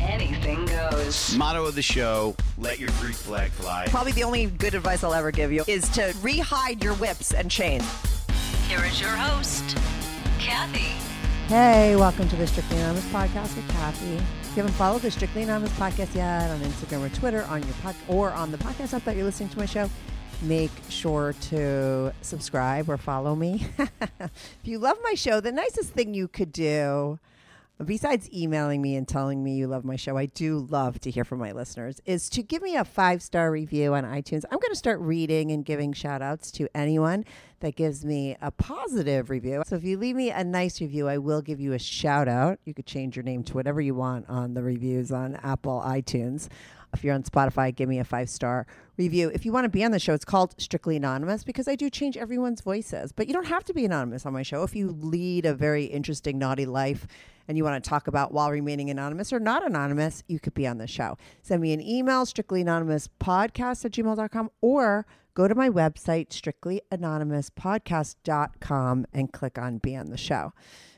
anything goes. Motto of the show: Let your Greek flag fly. Probably the only good advice I'll ever give you is to rehide your whips and chains. Here is your host, Kathy. Hey, welcome to the Strictly Anonymous podcast with Kathy. If you haven't followed the Strictly Anonymous podcast yet on Instagram or Twitter, on your pod or on the podcast app that you're listening to my show, make sure to subscribe or follow me. if you love my show, the nicest thing you could do, besides emailing me and telling me you love my show, I do love to hear from my listeners, is to give me a five star review on iTunes. I'm going to start reading and giving shout outs to anyone that gives me a positive review. So if you leave me a nice review, I will give you a shout out. You could change your name to whatever you want on the reviews on Apple iTunes. If you're on Spotify, give me a five star review. If you want to be on the show, it's called Strictly Anonymous because I do change everyone's voices. But you don't have to be anonymous on my show. If you lead a very interesting, naughty life and you want to talk about while remaining anonymous or not anonymous, you could be on the show. Send me an email, strictlyanonymouspodcast at gmail.com, or go to my website, strictlyanonymouspodcast.com, and click on Be on the Show.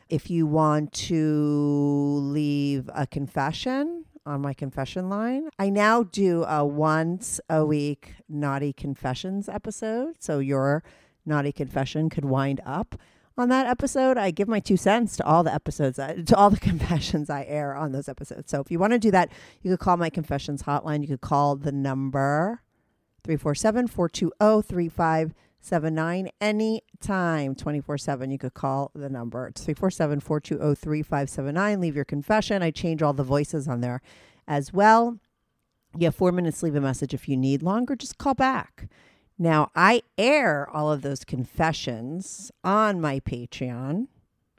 If you want to leave a confession, on my confession line. I now do a once a week naughty confessions episode. So your naughty confession could wind up on that episode. I give my two cents to all the episodes, uh, to all the confessions I air on those episodes. So if you want to do that, you could call my confessions hotline. You could call the number 347 420 3579 anytime 24 7 you could call the number. It's 347 420 3579 leave your confession. I change all the voices on there as well. You have four minutes leave a message if you need longer. Just call back. Now i air all of those confessions on my patreon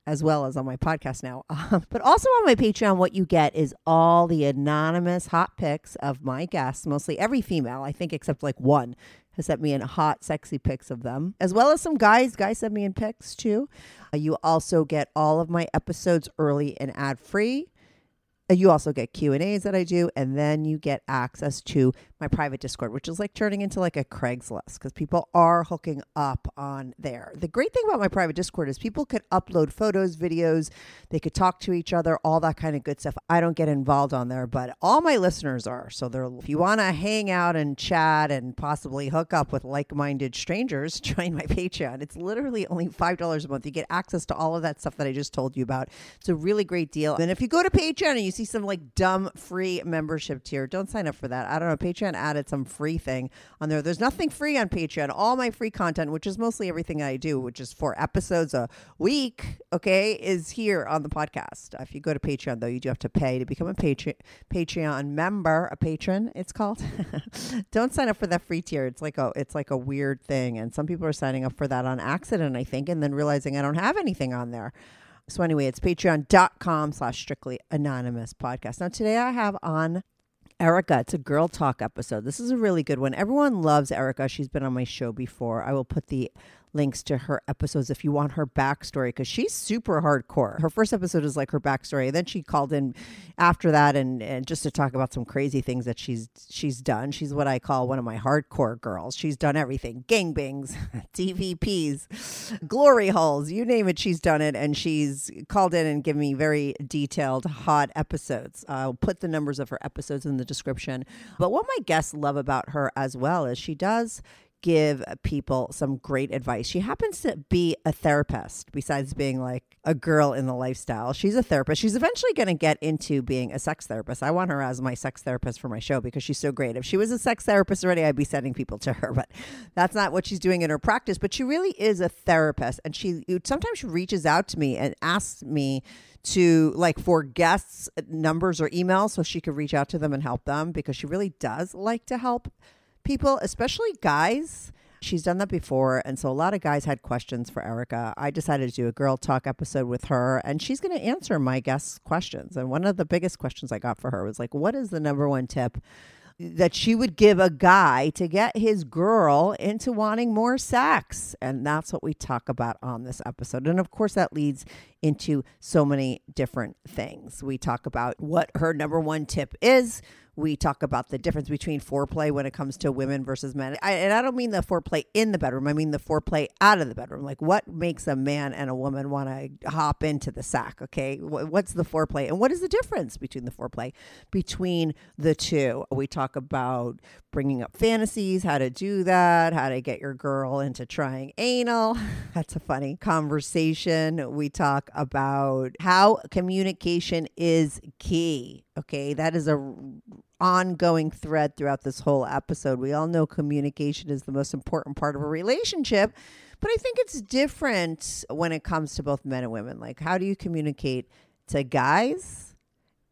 as well as on my podcast now. but also on my Patreon, what you get is all the anonymous hot pics of my guests, mostly every female, I think, except like one has sent me in hot, sexy pics of them, as well as some guys. Guys sent me in pics too. Uh, you also get all of my episodes early and ad free. Uh, You also get Q and A's that I do, and then you get access to my private Discord, which is like turning into like a Craigslist because people are hooking up on there. The great thing about my private Discord is people could upload photos, videos, they could talk to each other, all that kind of good stuff. I don't get involved on there, but all my listeners are. So they're, if you want to hang out and chat and possibly hook up with like-minded strangers, join my Patreon. It's literally only five dollars a month. You get access to all of that stuff that I just told you about. It's a really great deal. And if you go to Patreon and you see some like dumb free membership tier, don't sign up for that. I don't know. Patreon added some free thing on there. There's nothing free on Patreon. All my free content, which is mostly everything I do, which is four episodes a week, okay, is here on the podcast. If you go to Patreon, though, you do have to pay to become a Patreon Patreon member, a patron. It's called. don't sign up for that free tier. It's like a it's like a weird thing, and some people are signing up for that on accident, I think, and then realizing I don't have anything on there. So anyway, it's patreon.com slash strictly anonymous podcast. Now today I have on Erica. It's a girl talk episode. This is a really good one. Everyone loves Erica. She's been on my show before. I will put the links to her episodes if you want her backstory because she's super hardcore. Her first episode is like her backstory. Then she called in after that and, and just to talk about some crazy things that she's she's done. She's what I call one of my hardcore girls. She's done everything. Gangbangs, DVPs, glory holes, you name it, she's done it. And she's called in and given me very detailed, hot episodes. I'll put the numbers of her episodes in the description. But what my guests love about her as well is she does give people some great advice. She happens to be a therapist, besides being like a girl in the lifestyle. She's a therapist. She's eventually going to get into being a sex therapist. I want her as my sex therapist for my show because she's so great. If she was a sex therapist already, I'd be sending people to her, but that's not what she's doing in her practice. But she really is a therapist. And she sometimes she reaches out to me and asks me to like for guests uh, numbers or emails so she could reach out to them and help them because she really does like to help people, especially guys. She's done that before. And so a lot of guys had questions for Erica. I decided to do a girl talk episode with her, and she's going to answer my guests' questions. And one of the biggest questions I got for her was like, what is the number one tip that she would give a guy to get his girl into wanting more sex. And that's what we talk about on this episode. And of course, that leads into so many different things. We talk about what her number one tip is. We talk about the difference between foreplay when it comes to women versus men. I, and I don't mean the foreplay in the bedroom, I mean the foreplay out of the bedroom. Like what makes a man and a woman want to hop into the sack? Okay. What's the foreplay? And what is the difference between the foreplay between the two? We talk about bringing up fantasies, how to do that, how to get your girl into trying anal. That's a funny conversation. We talk about how communication is key. Okay, that is a ongoing thread throughout this whole episode. We all know communication is the most important part of a relationship, but I think it's different when it comes to both men and women. Like, how do you communicate to guys?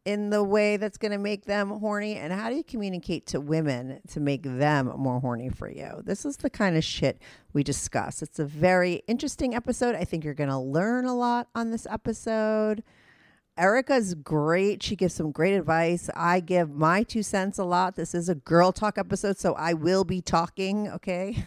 in the way that's going to make them horny and how do you communicate to women to make them more horny for you this is the kind of shit we discuss it's a very interesting episode i think you're going to learn a lot on this episode Erica's great. She gives some great advice. I give my two cents a lot. This is a girl talk episode, so I will be talking, okay?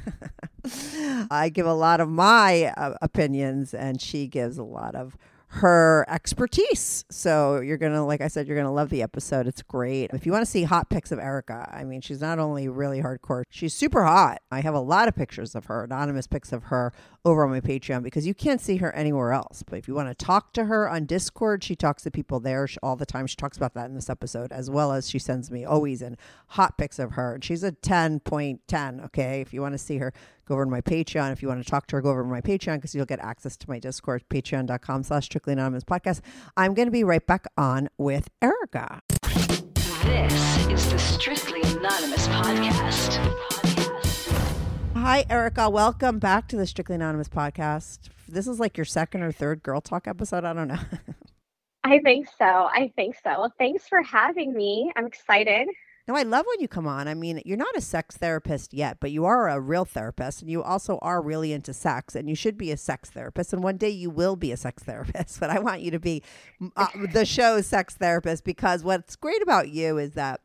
I give a lot of my uh, opinions, and she gives a lot of her expertise. So you're going to, like I said, you're going to love the episode. It's great. If you want to see hot pics of Erica, I mean, she's not only really hardcore, she's super hot. I have a lot of pictures of her, anonymous pics of her over on my Patreon because you can't see her anywhere else. But if you want to talk to her on Discord, she talks to people there all the time. She talks about that in this episode, as well as she sends me always in hot pics of her. And she's a 10.10, okay? If you want to see her, go over to my Patreon. If you want to talk to her, go over to my Patreon because you'll get access to my Discord, patreon.com slash strictly anonymous podcast. I'm going to be right back on with Erica. This is the Strictly Anonymous podcast. Hi, Erica. Welcome back to the Strictly Anonymous podcast. This is like your second or third girl talk episode. I don't know. I think so. I think so. Well, thanks for having me. I'm excited. No, I love when you come on. I mean, you're not a sex therapist yet, but you are a real therapist and you also are really into sex and you should be a sex therapist. And one day you will be a sex therapist, but I want you to be uh, the show's sex therapist because what's great about you is that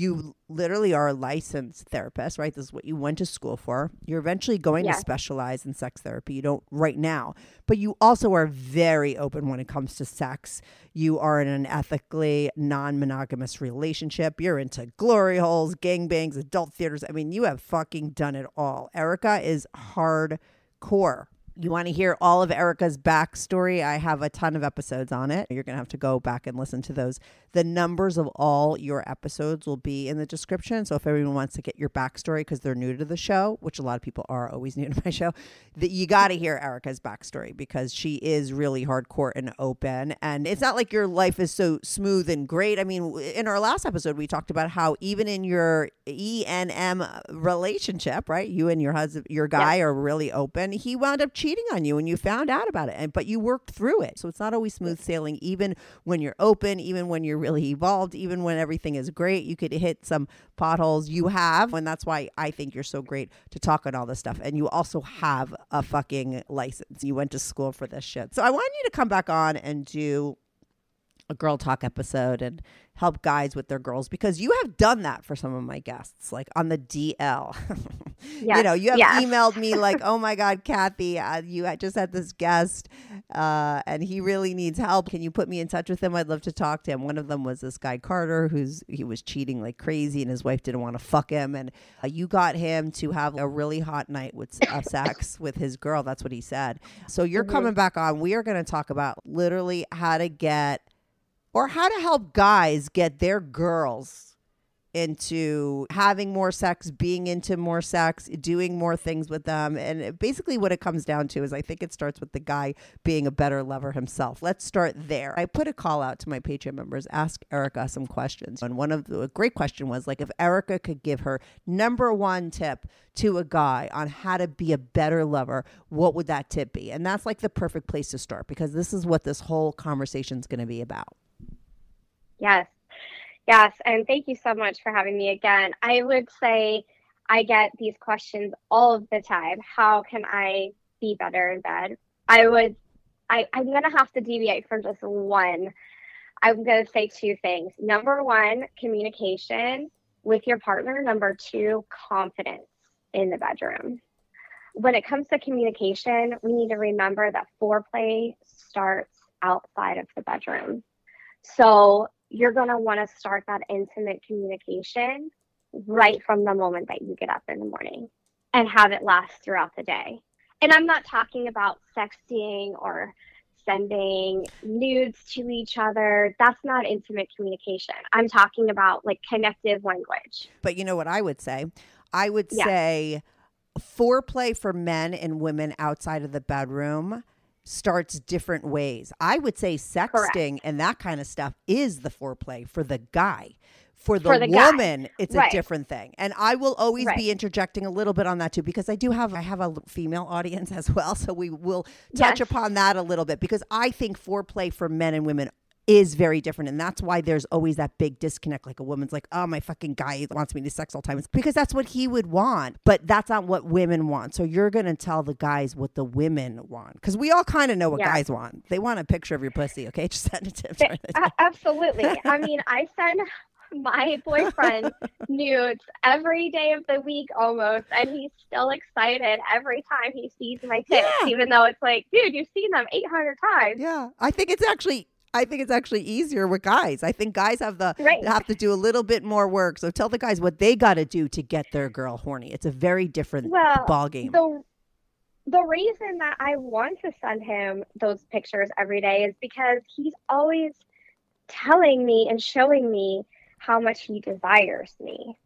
you literally are a licensed therapist, right? This is what you went to school for. You're eventually going to specialize in sex therapy. You don't right now, but you also are very open when it comes to sex. You are in an ethically non monogamous relationship. You're into glory holes, gangbangs, adult theaters. I mean, you have fucking done it all. Erica is hardcore you want to hear all of Erica's backstory, I have a ton of episodes on it. You're going to have to go back and listen to those. The numbers of all your episodes will be in the description. So if everyone wants to get your backstory because they're new to the show, which a lot of people are always new to my show, that you got to hear Erica's backstory because she is really hardcore and open. And it's not like your life is so smooth and great. I mean, in our last episode, we talked about how even in your E and M relationship, right? You and your husband, your guy are really open. He wound up cheating cheating on you and you found out about it and but you worked through it. So it's not always smooth sailing even when you're open even when you're really evolved even when everything is great. You could hit some potholes you have and that's why i think you're so great to talk on all this stuff. And you also have a fucking license. You went to school for this shit. So i want you to come back on and do a girl talk episode and help guys with their girls because you have done that for some of my guests, like on the DL. yes. You know, you have yes. emailed me like, "Oh my God, Kathy, uh, you just had this guest, uh, and he really needs help. Can you put me in touch with him? I'd love to talk to him." One of them was this guy Carter, who's he was cheating like crazy, and his wife didn't want to fuck him, and uh, you got him to have a really hot night with uh, sex with his girl. That's what he said. So you're mm-hmm. coming back on. We are going to talk about literally how to get or how to help guys get their girls into having more sex, being into more sex, doing more things with them. And basically, what it comes down to is I think it starts with the guy being a better lover himself. Let's start there. I put a call out to my Patreon members, ask Erica some questions. And one of the great question was like, if Erica could give her number one tip to a guy on how to be a better lover, what would that tip be? And that's like the perfect place to start because this is what this whole conversation is going to be about. Yes. Yes. And thank you so much for having me again. I would say I get these questions all of the time. How can I be better in bed? I would, I, I'm going to have to deviate from just one. I'm going to say two things. Number one, communication with your partner. Number two, confidence in the bedroom. When it comes to communication, we need to remember that foreplay starts outside of the bedroom. So you're going to want to start that intimate communication right from the moment that you get up in the morning and have it last throughout the day. And I'm not talking about sexting or sending nudes to each other. That's not intimate communication. I'm talking about like connective language. But you know what I would say? I would Yeah. say foreplay for men and women outside of the bedroom starts different ways. I would say sexting and that kind of stuff is the foreplay for the guy. For the, For the guy. woman, it's Right. a different thing. And I will always Right. be interjecting a little bit on that too because I do have I have a female audience as well, so we will touch Yes. upon that a little bit because I think foreplay for men and women is very different and that's why there's always that big disconnect like a woman's like oh my fucking guy wants me to sex all the time it's because that's what he would want but that's not what women want so you're going to tell the guys what the women want because we all kind of know what Yeah. guys want they want a picture of your pussy okay just send it to him Th- a- absolutely. I mean, I send my boyfriend nudes every day of the week almost, and he's still excited every time he sees my tits, Yeah. even though it's like, dude, you've seen them 800 times. yeah i think it's actually I think it's actually easier with guys. I think guys have the Right. have to do a little bit more work. So tell the guys what they got to do to get their mm-hmm. girl horny. It's a very different Well, ball game. the the reason that I want to send him those pictures every day is because he's always telling me and showing me how much he desires me.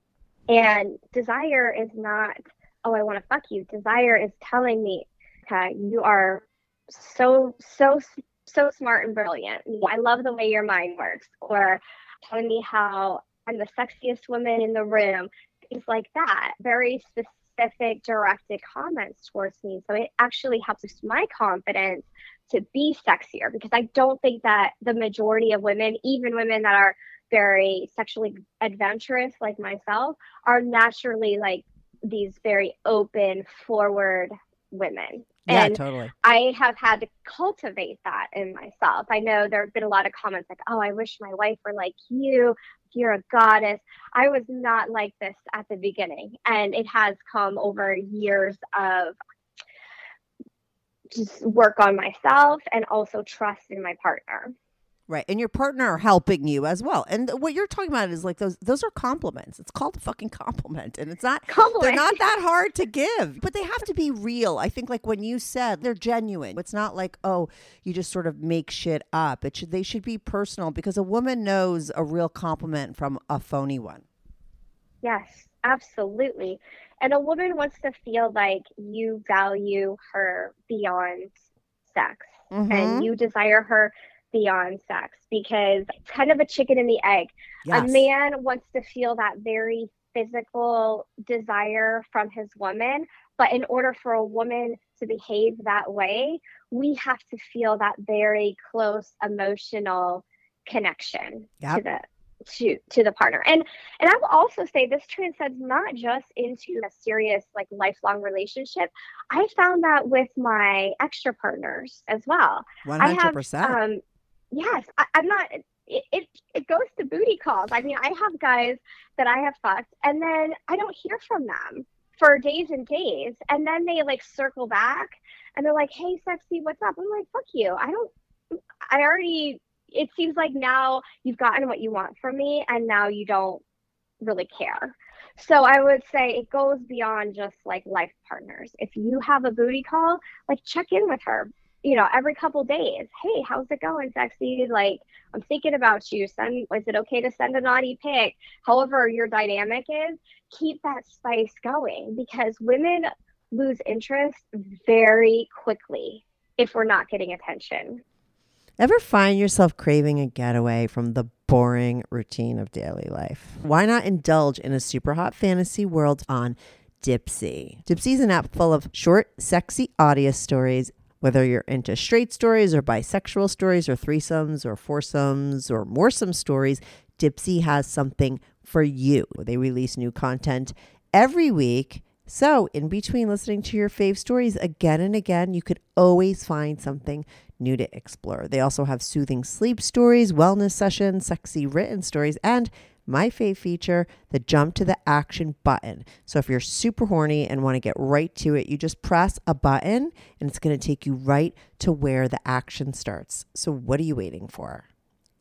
And desire is not, oh, I want to fuck you. Desire is telling me, okay, you are so, so, so smart and brilliant. I love the way your mind works. Or telling me how I'm the sexiest woman in the room. Things like that. Very specific, directed comments towards me. So it actually helps with my confidence to be sexier because I don't think that the majority of women, even women that are very sexually adventurous like myself, are naturally like these very open, forward women. Yeah, and totally. I have had to cultivate that in myself. I know there have been a lot of comments like, oh, I wish my wife were like you. You're a goddess. I was not like this at the beginning. And it has come over years of just work on myself and also trust in my partner. Right. And your partner are helping you as well. And what you're talking about is like those those are compliments. It's called a fucking compliment. And it's not they're not that hard to give. But they have to be real. I think like when you said they're genuine. It's not like, oh, you just sort of make shit up. It should they should be personal because a woman knows a real compliment from a phony one. Yes, absolutely. And a woman wants to feel like you value her beyond sex Mhm. and you desire her beyond sex because it's kind of a chicken and the egg. Yes. A man wants to feel that very physical desire from his woman, but in order for a woman to behave that way, we have to feel that very close emotional connection to the to to the partner. And and I will also say this transcends not just into a serious like lifelong relationship. I found that with my extra partners as well. One I hundred have percent. um yes, I, I'm not it, it it goes to booty calls. I mean, I have guys that I have fucked and then I don't hear from them for days and days. And then they like circle back and they're like, Hey sexy, what's up? I'm like, fuck you. I don't I already it seems like now you've gotten what you want from me and now you don't really care. So I would say it goes beyond just like life partners. If you have a booty call, like check in with her, you know, every couple days. Hey, how's it going, sexy? Like, I'm thinking about you. Send is it okay to send a naughty pic? However your dynamic is, keep that spice going because women lose interest very quickly if we're not getting attention. Ever find yourself craving a getaway from the boring routine of daily life? Why not indulge in a super hot fantasy world on Dipsea? Dipsea is an app full of short, sexy audio stories. Whether you're into straight stories or bisexual stories or threesomes or foursomes or moresome stories, Dipsea has something for you. They release new content every week. So, in between listening to your fave stories again and again, you could always find something new to explore. They also have soothing sleep stories, wellness sessions, sexy written stories, and my fave feature, the jump to the action button. So if you're super horny and want to get right to it, you just press a button and it's going to take you right to where the action starts. So what are you waiting for?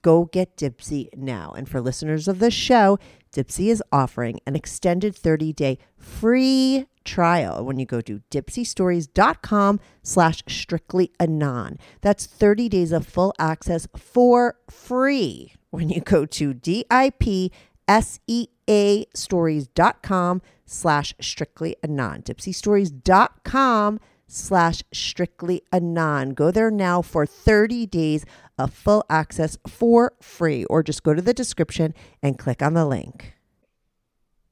Go get Dipsea now. And for listeners of the show, Dipsea is offering an extended 30-day free trial when you go to dipseastories.com slash strictly anon. That's 30 days of full access for free when you go to D-I-P-S-E-A stories.com slash strictly anon. dipseastories.com slash strictly anon. Go there now for 30 days of full access for free or just go to the description and click on the link.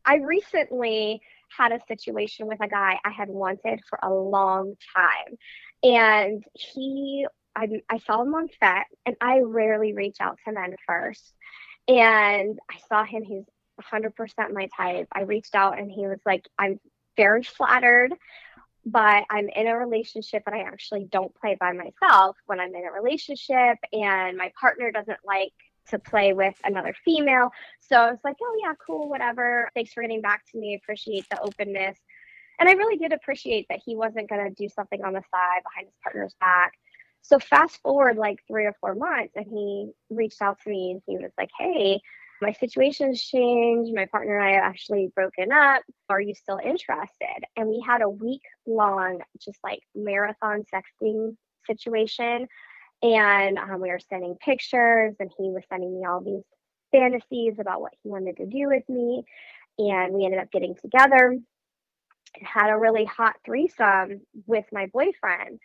I recently had a situation with a guy I had wanted for a long time. And he, I, I saw him on FET, and I rarely reach out to men first. And I saw him, he's 100% my type. I reached out, and he was like, I'm very flattered, but I'm in a relationship, and I actually don't play by myself when I'm in a relationship, and my partner doesn't like to play with another female. So I was like, oh, yeah, cool, whatever. Thanks for getting back to me. Appreciate the openness. And I really did appreciate that he wasn't going to do something on the side behind his partner's back. So fast forward like three or four months, and he reached out to me and he was like, hey, my situation's changed. My partner and I have actually broken up. Are you still interested? And we had a week long, just like marathon sexting situation and um, we were sending pictures, and he was sending me all these fantasies about what he wanted to do with me. And we ended up getting together, and had a really hot threesome with my boyfriend.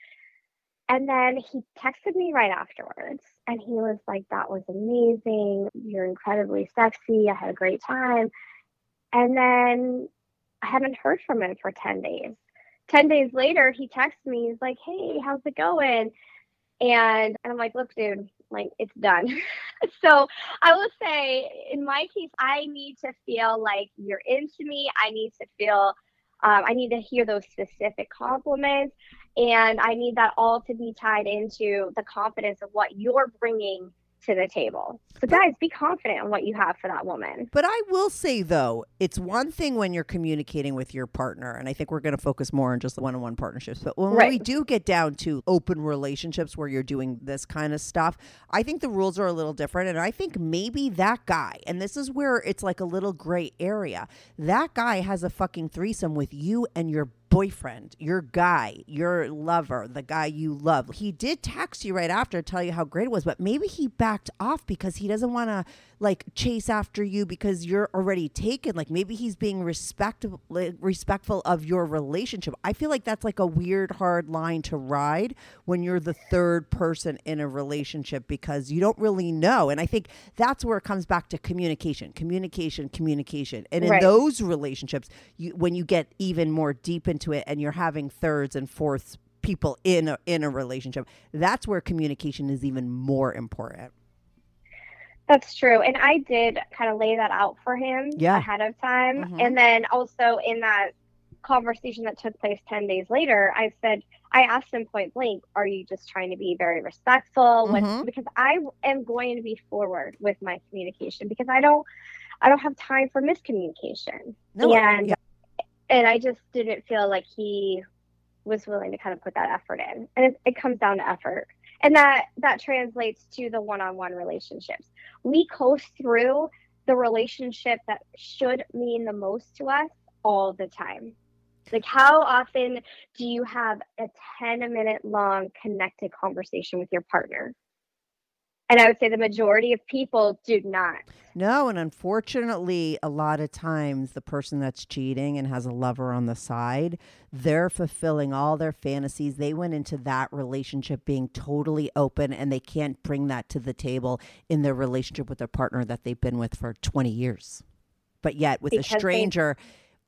And then he texted me right afterwards and he was like, That was amazing. You're incredibly sexy. I had a great time. And then I haven't heard from him for 10 days. 10 days later, he texts me. He's like, Hey, how's it going? And, and I'm like, look, dude, like it's done. so I will say, in my case, I need to feel like you're into me. I need to feel, um, I need to hear those specific compliments. And I need that all to be tied into the confidence of what you're bringing to the table. So, guys, be confident in what you have for that woman. But I will say, though, it's one thing when you're communicating with your partner, and I think we're going to focus more on just the one on one partnerships. But when Right. we do get down to open relationships where you're doing this kind of stuff, I think the rules are a little different. And I think maybe that guy, and this is where it's like a little gray area, that guy has a fucking threesome with you and your boyfriend, your guy, your lover, the guy you love. He did text you right after tell you how great it was, but maybe he backed off because he doesn't want to like chase after you because you're already taken. Like maybe he's being respectful respectful of your relationship. I feel like that's like a weird hard line to ride when you're the third person in a relationship because you don't really know. And I think that's where it comes back to communication, communication, communication. And in Right. those relationships, you when you get even more deep into it and you're having thirds and fourths people in a, in a relationship, that's where communication is even more important. That's true. And I did kind of lay that out for him Yeah. ahead of time. Mhm. And then also in that conversation that took place 10 days later, I said, I asked him point blank, are you just trying to be very respectful? What- Mhm. Because I am going to be forward with my communication because I don't, I don't have time for miscommunication. No, and, yeah. and I just didn't feel like he was willing to kind of put that effort in. And it, it comes down to effort. And that that translates to the one-on-one relationships. We coast through the relationship that should mean the most to us all the time. Like how often do you have a 10 minute long connected conversation with your partner? And I would say the majority of people do not. No, and unfortunately, a lot of times the person that's cheating and has a lover on the side, they're fulfilling all their fantasies. They went into that relationship being totally open and they can't bring that to the table in their relationship with their partner that they've been with for 20 years. But yet, with Because a they- stranger,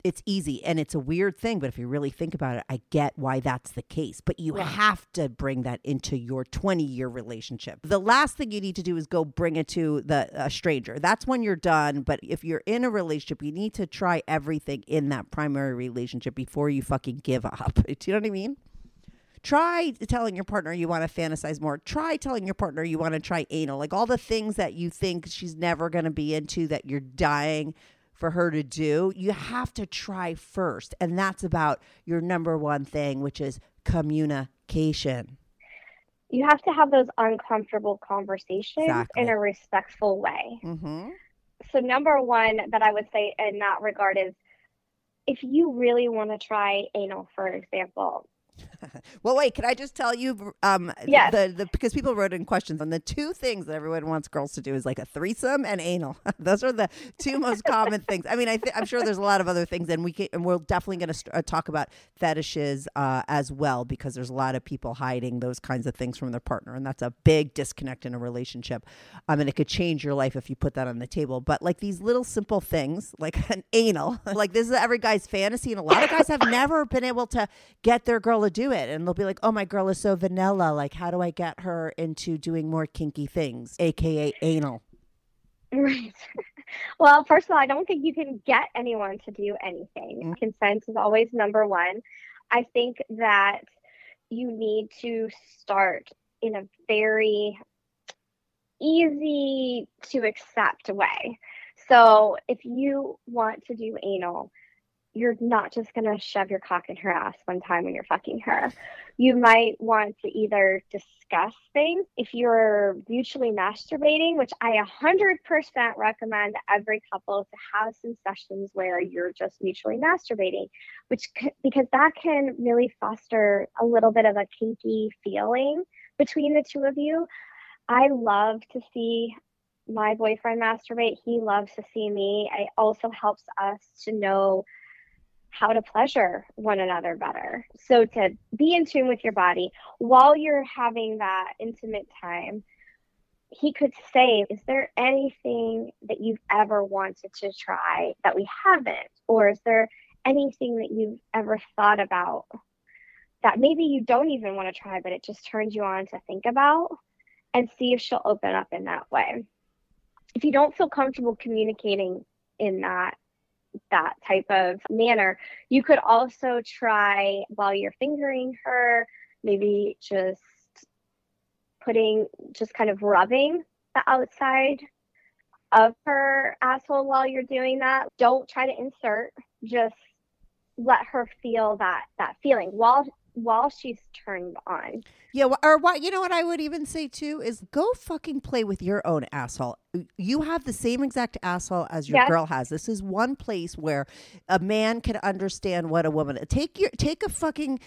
it's easy and it's a weird thing, but if you really think about it, I get why that's the case. But you Yeah. have to bring that into your 20 year relationship. The last thing you need to do is go bring it to the a stranger. That's when you're done. But if you're in a relationship, you need to try everything in that primary relationship before you fucking give up. Do you know what I mean? Try telling your partner you want to fantasize more. Try telling your partner you want to try anal. Like all the things that you think she's never going to be into that you're dying for her to do, you have to try first. And that's about your number one thing, which is communication. You have to have those uncomfortable conversations Exactly. in a respectful way. Mm-hmm. So, number one that I would say in that regard is if you really want to try anal, for example, Well, wait. Can I just tell you? Um, Yes. The, the because people wrote in questions, and the two things that everyone wants girls to do is like a threesome and anal. Those are the two most common things. I mean, I th- I'm sure there's a lot of other things, and we can, and we're definitely going to st- uh, talk about fetishes uh, as well because there's a lot of people hiding those kinds of things from their partner, and that's a big disconnect in a relationship. I mean, it could change your life if you put that on the table. But like these little simple things, like an anal, like this is every guy's fantasy, and a lot of guys have never been able to get their girl to do it, and they'll be like, "Oh, my girl is so vanilla. Like, how do I get her into doing more kinky things, aka anal?" Right. well, first of all, I don't think you can get anyone to do anything. Mm. Consent is always number one. I think that you need to start in a very easy to accept way. So if you want to do anal, you're not just going to shove your cock in her ass one time when you're fucking her. You might want to either discuss things. If you're mutually masturbating, which I 100% recommend every couple to have some sessions where you're just mutually masturbating, which because that can really foster a little bit of a kinky feeling between the two of you. I love to see my boyfriend masturbate. He loves to see me. It also helps us to know how to pleasure one another better. So to be in tune with your body while you're having that intimate time, he could say, Is there anything that you've ever wanted to try that we haven't? Or is there anything that you've ever thought about that maybe you don't even want to try, but it just turns you on to think about? And see if she'll open up in that way. If you don't feel comfortable communicating in that that type of manner. You could also try while you're fingering her, maybe just putting, just kind of rubbing the outside of her asshole while you're doing that. Don't try to insert, just let her feel that that feeling while while she's turned on. Yeah, or what you know what I would even say too is go fucking play with your own asshole. You have the same exact asshole as your Yes. girl has. This is one place where a man can understand what a woman. Take your take a fucking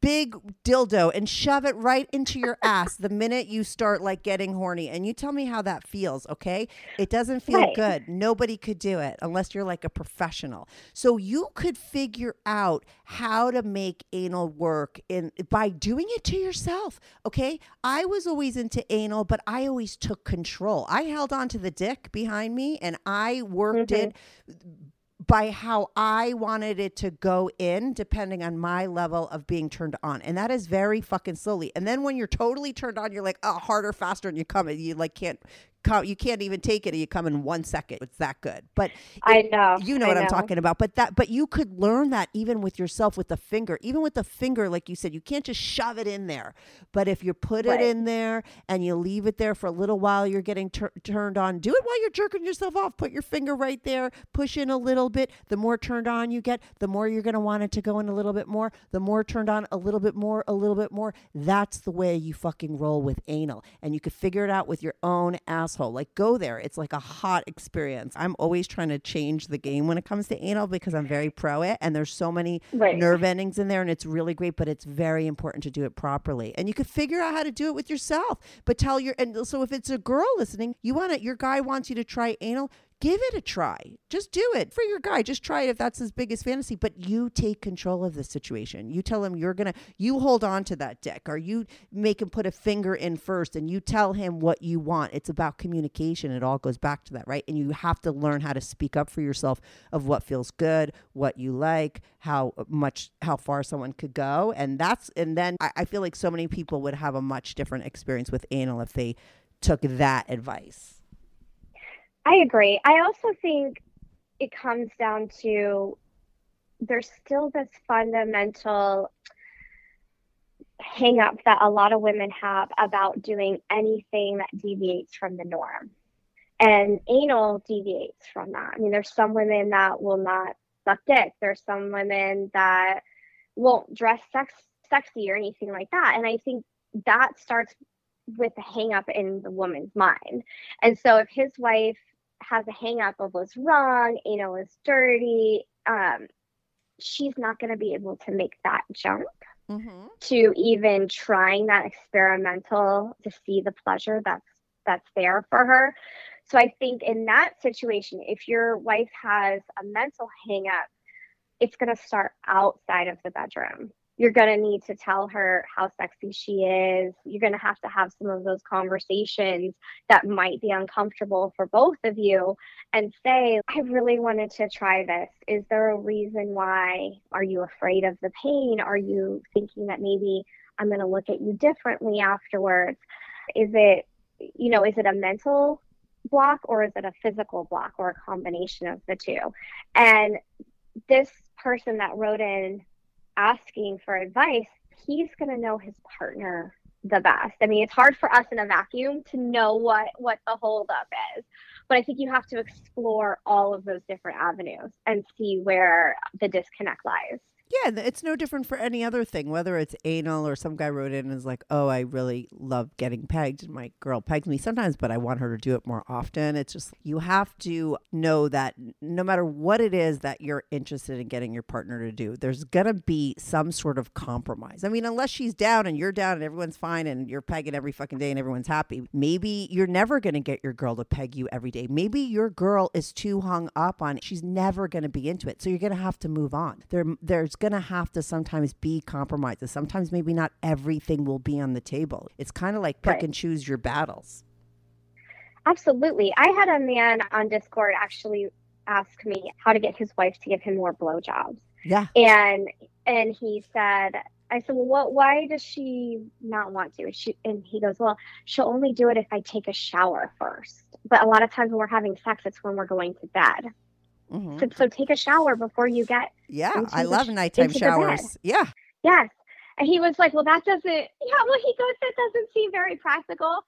big dildo and shove it right into your ass the minute you start like getting horny. And you tell me how that feels okay? It doesn't feel Right. good. Nobody could do it unless you're like a professional. So you could figure out how to make anal work in by doing it to yourself okay? I was always into anal but i always took control. I held on to the dick behind me and i worked Mhm. it by how I wanted it to go in, depending on my level of being turned on. And that is very fucking slowly. And then when you're totally turned on, you're like, oh, harder, faster, and you come and you like can't come, you can't even take it and you come in one second. It's that good. But I it- know. you know I what I'm talking about. But that but you could learn that even with yourself with the finger. Even with the finger, like you said, you can't just shove it in there. But if you put Right. it in there and you leave it there for a little while, you're getting tur- turned on. Do it while you're jerking yourself off. Put your finger right there. Push in a little bit. The more turned on you get, the more you're going to want it to go in a little bit more. The more turned on, a little bit more, a little bit more. That's the way you fucking roll with anal. And you could figure it out with your own Like go there. It's like a hot experience. I'm always trying to change the game when it comes to anal because I'm very pro it. And there's so many Right. nerve endings in there and it's really great, but it's very important to do it properly. And you could figure out how to do it with yourself. But tell your and so if it's a girl listening, you want to your guy wants you to try anal, give it a try. Just do it for your guy. Just try it if that's his biggest fantasy. But you take control of the situation. You tell him you're gonna you hold on to that dick, or you make him put a finger in first, and you tell him what you want. It's about communication. It all goes back to that, right? And you have to learn how to speak up for yourself of what feels good, what you like, how much how far someone could go. And that's and then I, I feel like so many people would have a much different experience with anal if they took that advice. I agree. I also think it comes down to there's still this fundamental hang up that a lot of women have about doing anything that deviates from the norm. And anal deviates from that. I mean, there's some women that will not suck dick. There's some women that won't dress sex sexy or anything like that. And I think that starts with a hang up in the woman's mind. And so if his wife has a hang up of what's wrong, anal is dirty, um, she's not going to be able to make that jump Mm-hmm. to even trying that experimental to see the pleasure that's that's there for her. So I think in that situation, if your wife has a mental hang up, it's going to start outside of the bedroom. You're going to need to tell her how sexy she is. You're going to have to have some of those conversations that might be uncomfortable for both of you and say, I really wanted to try this. Is there a reason why? Are you afraid of the pain? Are you thinking that maybe I'm going to look at you differently afterwards? Is it, you know, is it a mental block or is it a physical block or a combination of the two? And this person that wrote in asking for advice, he's going to know his partner the best. I mean, it's hard for us in a vacuum to know what what the holdup is, but I think you have to explore all of those different avenues and see where the disconnect lies. Yeah, it's no different for any other thing, whether it's anal or some guy wrote in and is like, oh, I really love getting pegged. and My girl pegs me sometimes, but I want her to do it more often. It's just, you have to know that no matter what it is that you're interested in getting your partner to do, there's going to be some sort of compromise. I mean, unless she's down and you're down and everyone's fine and you're pegging every fucking day and everyone's happy, maybe you're never going to get your girl to peg you every day. Maybe your girl is too hung up on it. She's never going to be into it. So you're going to have to move on. There, there's going to have to sometimes be compromises. Sometimes maybe not everything will be on the table. It's kind of like pick Right. and choose your battles. Absolutely. I had a man on Discord actually ask me how to get his wife to give him more blowjobs. Yeah. and and he said i said well what why does she not want to she and he goes well she'll only do it if i take a shower first but a lot of times when we're having sex it's when we're going to bed Mhm. so, so take a shower before you get Yeah. I love nighttime showers. Yeah. yes and he was like well that doesn't yeah well he goes that doesn't seem very practical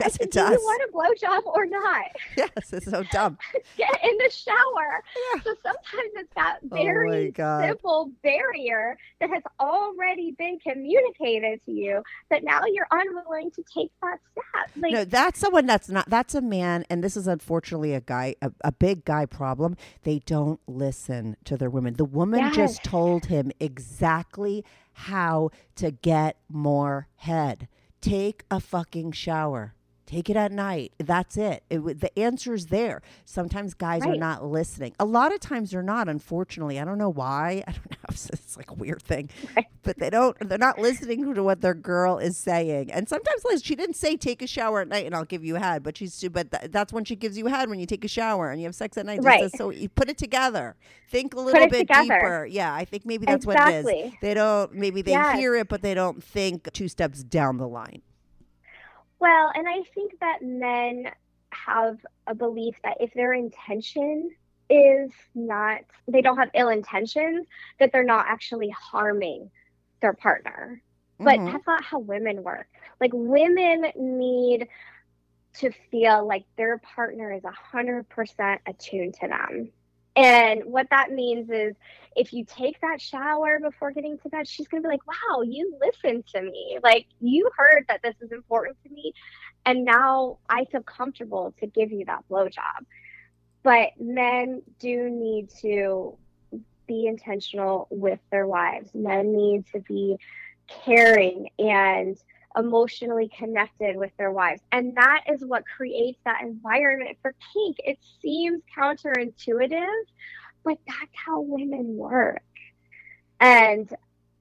Yes, it do does. you want a blowjob or not Yes. It's so dumb. get in the shower Yeah. so sometimes it's that Oh very God. simple barrier that has already been communicated to you that now you're unwilling to take that step. Like, no, that's someone that's not. That's a man, and this is unfortunately a guy, a, a big guy problem. They don't listen to their women. The woman Yes. just told him exactly how to get more head. Take a fucking shower. Take it at night. That's it. it the answer's there. Sometimes guys are not listening. A lot of times they're not. Unfortunately, I don't know why. I don't know. It's, like a weird thing, Right. but they don't. They're not listening to what their girl is saying. And sometimes, Liz, she didn't say take a shower at night and I'll give you a head, but she's but th- that's when she gives you a head when you take a shower and you have sex at night. Right. So you put it together. Think a little it bit together. deeper. Yeah, I think maybe that's what it is. Exactly. They don't. Maybe they Yes. hear it, but they don't think two steps down the line. Well, and I think that men have a belief that if their intention is not, they don't have ill intentions, that they're not actually harming their partner. But Mhm. that's not how women work. Like women need to feel like their partner is 100% attuned to them. And what that means is if you take that shower before getting to bed, she's going to be like, wow, you listened to me. Like, you heard that this is important to me. And now I feel comfortable to give you that blowjob. But men do need to be intentional with their wives. Men need to be caring and emotionally connected with their wives. And that is what creates that environment for kink. It seems counterintuitive, but that's how women work. And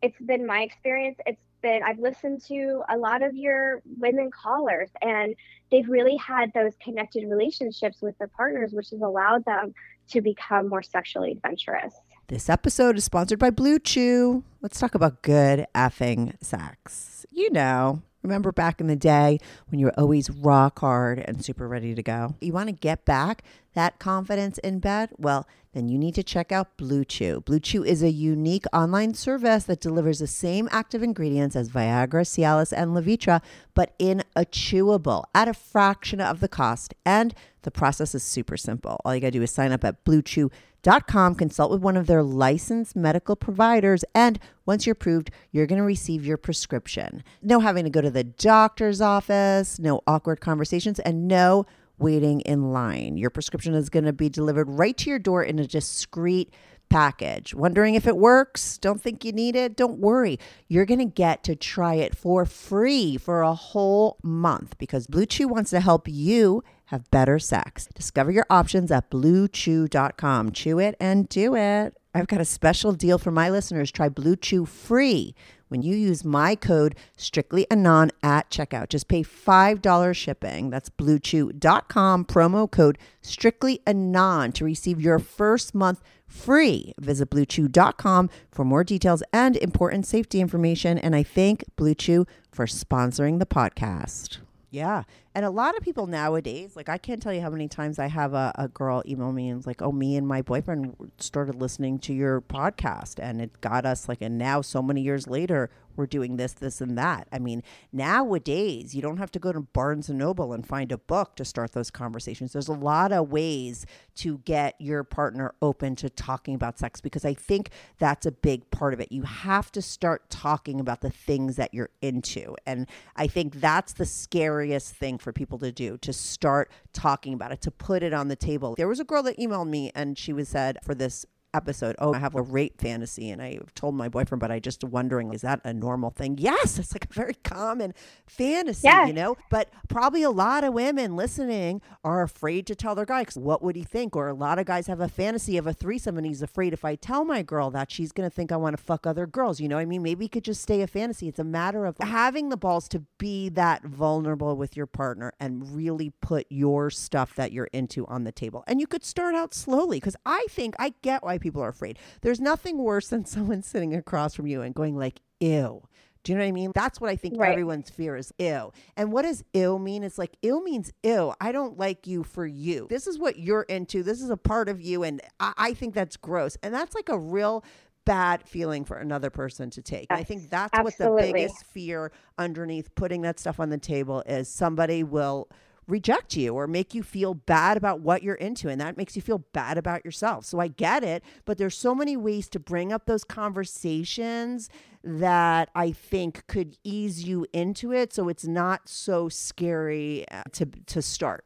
it's been my experience. It's been, I've listened to a lot of your women callers, and they've really had those connected relationships with their partners, which has allowed them to become more sexually adventurous. This episode is sponsored by Blue Chew. Let's talk about good effing sex. You know, remember back in the day when you were always rock hard and super ready to go? You want to get back that confidence in bed? Well, then you need to check out Blue Chew. Blue Chew is a unique online service that delivers the same active ingredients as Viagra, Cialis, and Levitra, but in a chewable at a fraction of the cost. And the process is super simple. All you got to do is sign up at bluechew.com, consult with one of their licensed medical providers, and once you're approved, you're going to receive your prescription. No having to go to the doctor's office, no awkward conversations, and no waiting in line. Your prescription is going to be delivered right to your door in a discreet package. Wondering if it works? Don't think you need it? Don't worry. You're going to get to try it for free for a whole month because Blue Chew wants to help you have better sex. Discover your options at bluechew.com. Chew it and do it. I've got a special deal for my listeners. Try Blue Chew free when you use my code strictly anon at checkout just pay $5 shipping that's bluechew.com promo code strictly anon to receive your first month free visit bluechew.com for more details and important safety information and i thank blue chew for sponsoring the podcast yeah. And a lot of people nowadays, like I can't tell you how many times I have a, a girl email me and it's like, oh, me and my boyfriend started listening to your podcast and it got us like, and now so many years later, we're doing this, this, and that. I mean, nowadays, you don't have to go to Barnes and Noble and find a book to start those conversations. There's a lot of ways to get your partner open to talking about sex because I think that's a big part of it. You have to start talking about the things that you're into. And I think that's the scariest thing for people to do to start talking about it, to put it on the table. There was a girl that emailed me and she was said for this episode, oh, I have a rape fantasy. And I told my boyfriend, but I just wondering, is that a normal thing? Yes, it's like a very common fantasy, Yes. you know? But probably a lot of women listening are afraid to tell their guy, because what would he think? Or a lot of guys have a fantasy of a threesome and he's afraid if I tell my girl that she's going to think I want to fuck other girls. You know what I mean? Maybe it could just stay a fantasy. It's a matter of having the balls to be that vulnerable with your partner and really put your stuff that you're into on the table. And you could start out slowly because I think I get why people are afraid. There's nothing worse than someone sitting across from you and going like, ew. Do you know what I mean? That's what I think Right. everyone's fear is ew. And what does ew mean? It's like ew means ew. I don't like you for you. This is what you're into. This is a part of you. And I, I think that's gross. And that's like a real bad feeling for another person to take. And I think that's what the biggest fear underneath putting that stuff on the table is somebody will reject you or make you feel bad about what you're into and that makes you feel bad about yourself. So I get it, but there's so many ways to bring up those conversations that I think could ease you into it so it's not so scary uh, to to start.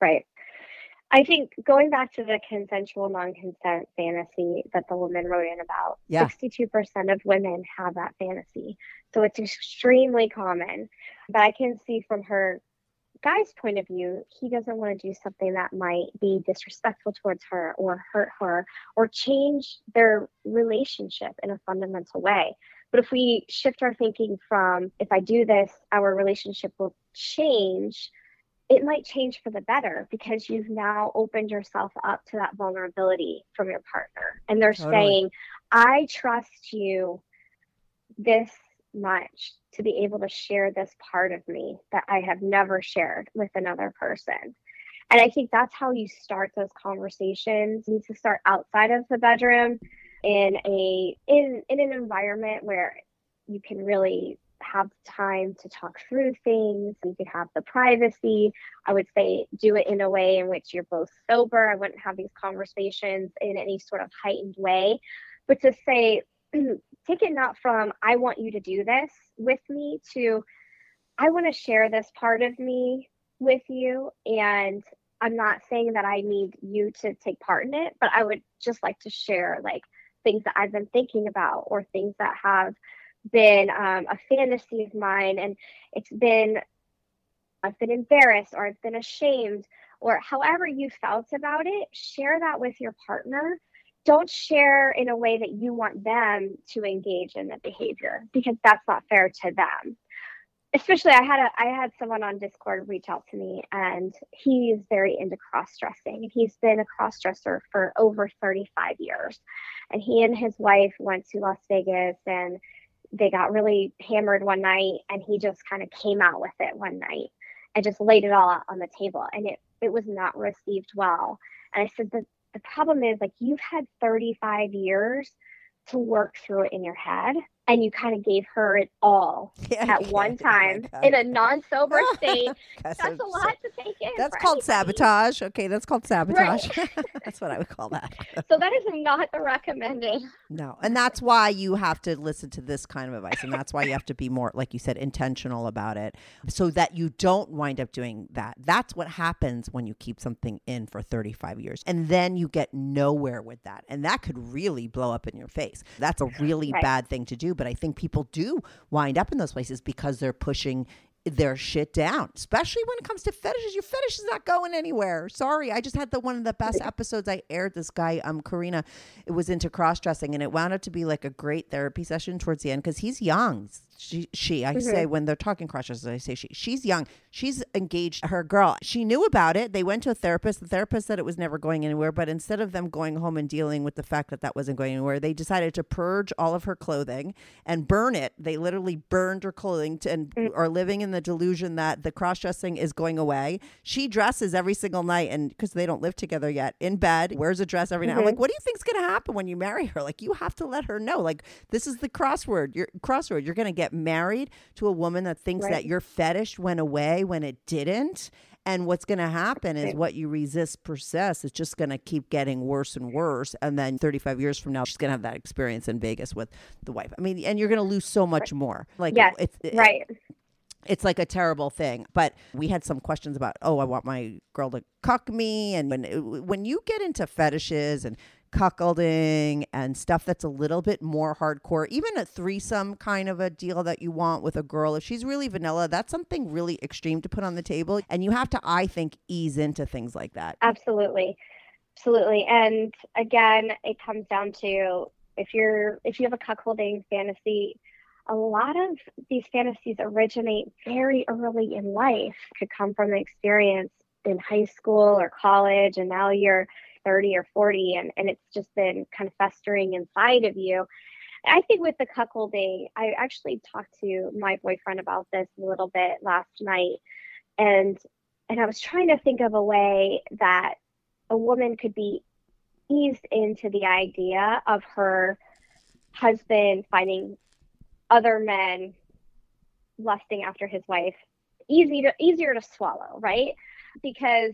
Right. I think going back to the consensual non-consent fantasy that the woman wrote in about, Yeah. 62% of women have that fantasy. So it's extremely common. But I can see from her guy's point of view, he doesn't want to do something that might be disrespectful towards her or hurt her or change their relationship in a fundamental way. But if we shift our thinking from if I do this, our relationship will change, it might change for the better because you've now opened yourself up to that vulnerability from your partner. And they're Totally. saying, I trust you this much to be able to share this part of me that I have never shared with another person. And I think that's how you start those conversations. You need to start outside of the bedroom in a in in an environment where you can really have time to talk through things. You can have the privacy. I would say do it in a way in which you're both sober. I wouldn't have these conversations in any sort of heightened way. But to say, take it not from, I want you to do this with me, to, I want to share this part of me with you. And I'm not saying that I need you to take part in it, but I would just like to share like things that I've been thinking about or things that have been um, a fantasy of mine and it's been i've been embarrassed or i've been ashamed or however you felt about it share that with your partner don't share in a way that you want them to engage in the behavior because that's not fair to them especially i had a i had someone on discord reach out to me and he's very into cross dressing and he's been a cross dresser for over 35 years and he and his wife went to las vegas and they got really hammered one night and he just kind of came out with it one night and just laid it all out on the table. And it, it was not received well. And I said, the, the problem is like you've had 35 years to work through it in your head and you kind of gave her it all Yeah, at one time in a non-sober state. That's That's a lot to take in. That's called anybody. sabotage. Okay, that's called sabotage. that's what I would call that. So that is not the recommended. No. And that's why you have to listen to this kind of advice. And that's why you have to be more, like you said, intentional about it so that you don't wind up doing that. That's what happens when you keep something in for 35 years. And then you get nowhere with that. And that could really blow up in your face. That's a really Right. bad thing to do. But I think people do wind up in those places because they're pushing their shit down, especially when it comes to fetishes. Your fetish is not going anywhere. Sorry, I just had the one of the best episodes I aired. This guy, um, Karina, it was into cross dressing, and it wound up to be like a great therapy session towards the end because he's young. She, she, I say mm-hmm. when they're talking cross dressers, I say she. She's young. She's engaged her girl. She knew about it. They went to a therapist. The therapist said it was never going anywhere, but instead of them going home and dealing with the fact that that wasn't going anywhere, they decided to purge all of her clothing and burn it. They literally burned her clothing to, and mm. are living in the delusion that the cross dressing is going away. She dresses every single night, and because they don't live together yet, in bed, wears a dress every night. I'm mm-hmm. like, what do you think's going to happen when you marry her? Like, you have to let her know. Like, this is the crossword. You're crossroad. You're going to get married to a woman that thinks Right. that your fetish went away when it didn't. And what's going to happen is what you resist persists. It's just going to keep getting worse and worse. And then 35 years from now, she's going to have that experience in Vegas with the wife. I mean, and you're going to lose so much more. Like, Yes, it's it- right. it's like a terrible thing. But we had some questions about, oh, I want my girl to cuck me, and when when you get into fetishes and cuckolding and stuff that's a little bit more hardcore, even a threesome kind of a deal that you want with a girl, if she's really vanilla, that's something really extreme to put on the table, and you have to, I think, ease into things like that. Absolutely. Absolutely. And again, it comes down to if you're if you have a cuckolding fantasy, a lot of these fantasies originate very early in life, could come from an experience in high school or college, and now you're 30 or 40 and, and it's just been kind of festering inside of you. I think with the cuckolding, I actually talked to my boyfriend about this a little bit last night and and I was trying to think of a way that a woman could be eased into the idea of her husband finding other men lusting after his wife easy to easier to swallow right because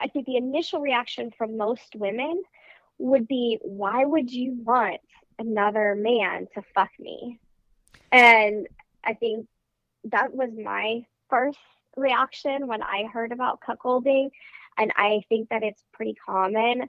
i think the initial reaction from most women would be why would you want another man to fuck me? And i think that was my first reaction when i heard about cuckolding. And i think that it's pretty common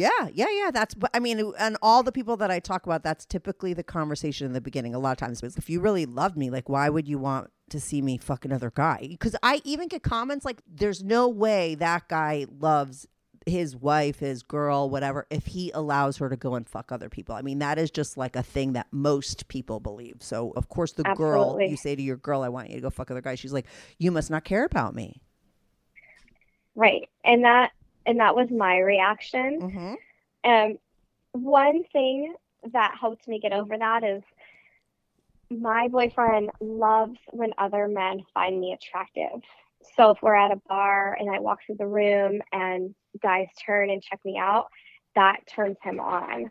Yeah, yeah, yeah. That's, I mean, and all the people that I talk about, that's typically the conversation in the beginning. A lot of times, if you really loved me, like, why would you want to see me fuck another guy? Because I even get comments like, there's no way that guy loves his wife, his girl, whatever, if he allows her to go and fuck other people. I mean, that is just like a thing that most people believe. So, of course, the girl, you say to your girl, I want you to go fuck other guys. She's like, you must not care about me. right and that and that was my reaction Mm-hmm. Um, one thing that helped me get over that is my boyfriend loves when other men find me attractive. So if we're at a bar and I walk through the room and guys turn and check me out, that turns him on.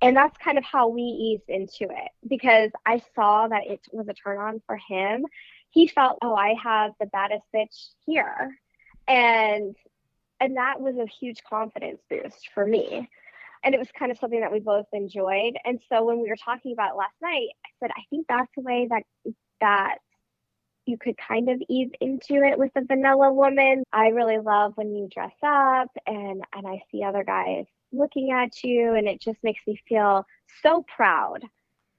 And that's kind of how we eased into it because I saw that it was a turn on for him. He felt, oh, I have the baddest bitch here. And and that was a huge confidence boost for me. And it was kind of something that we both enjoyed. And so when we were talking about last night i said i think that's the way that that you could kind of ease into it with a vanilla woman. I really love when you dress up and and i see other guys looking at you and it just makes me feel so proud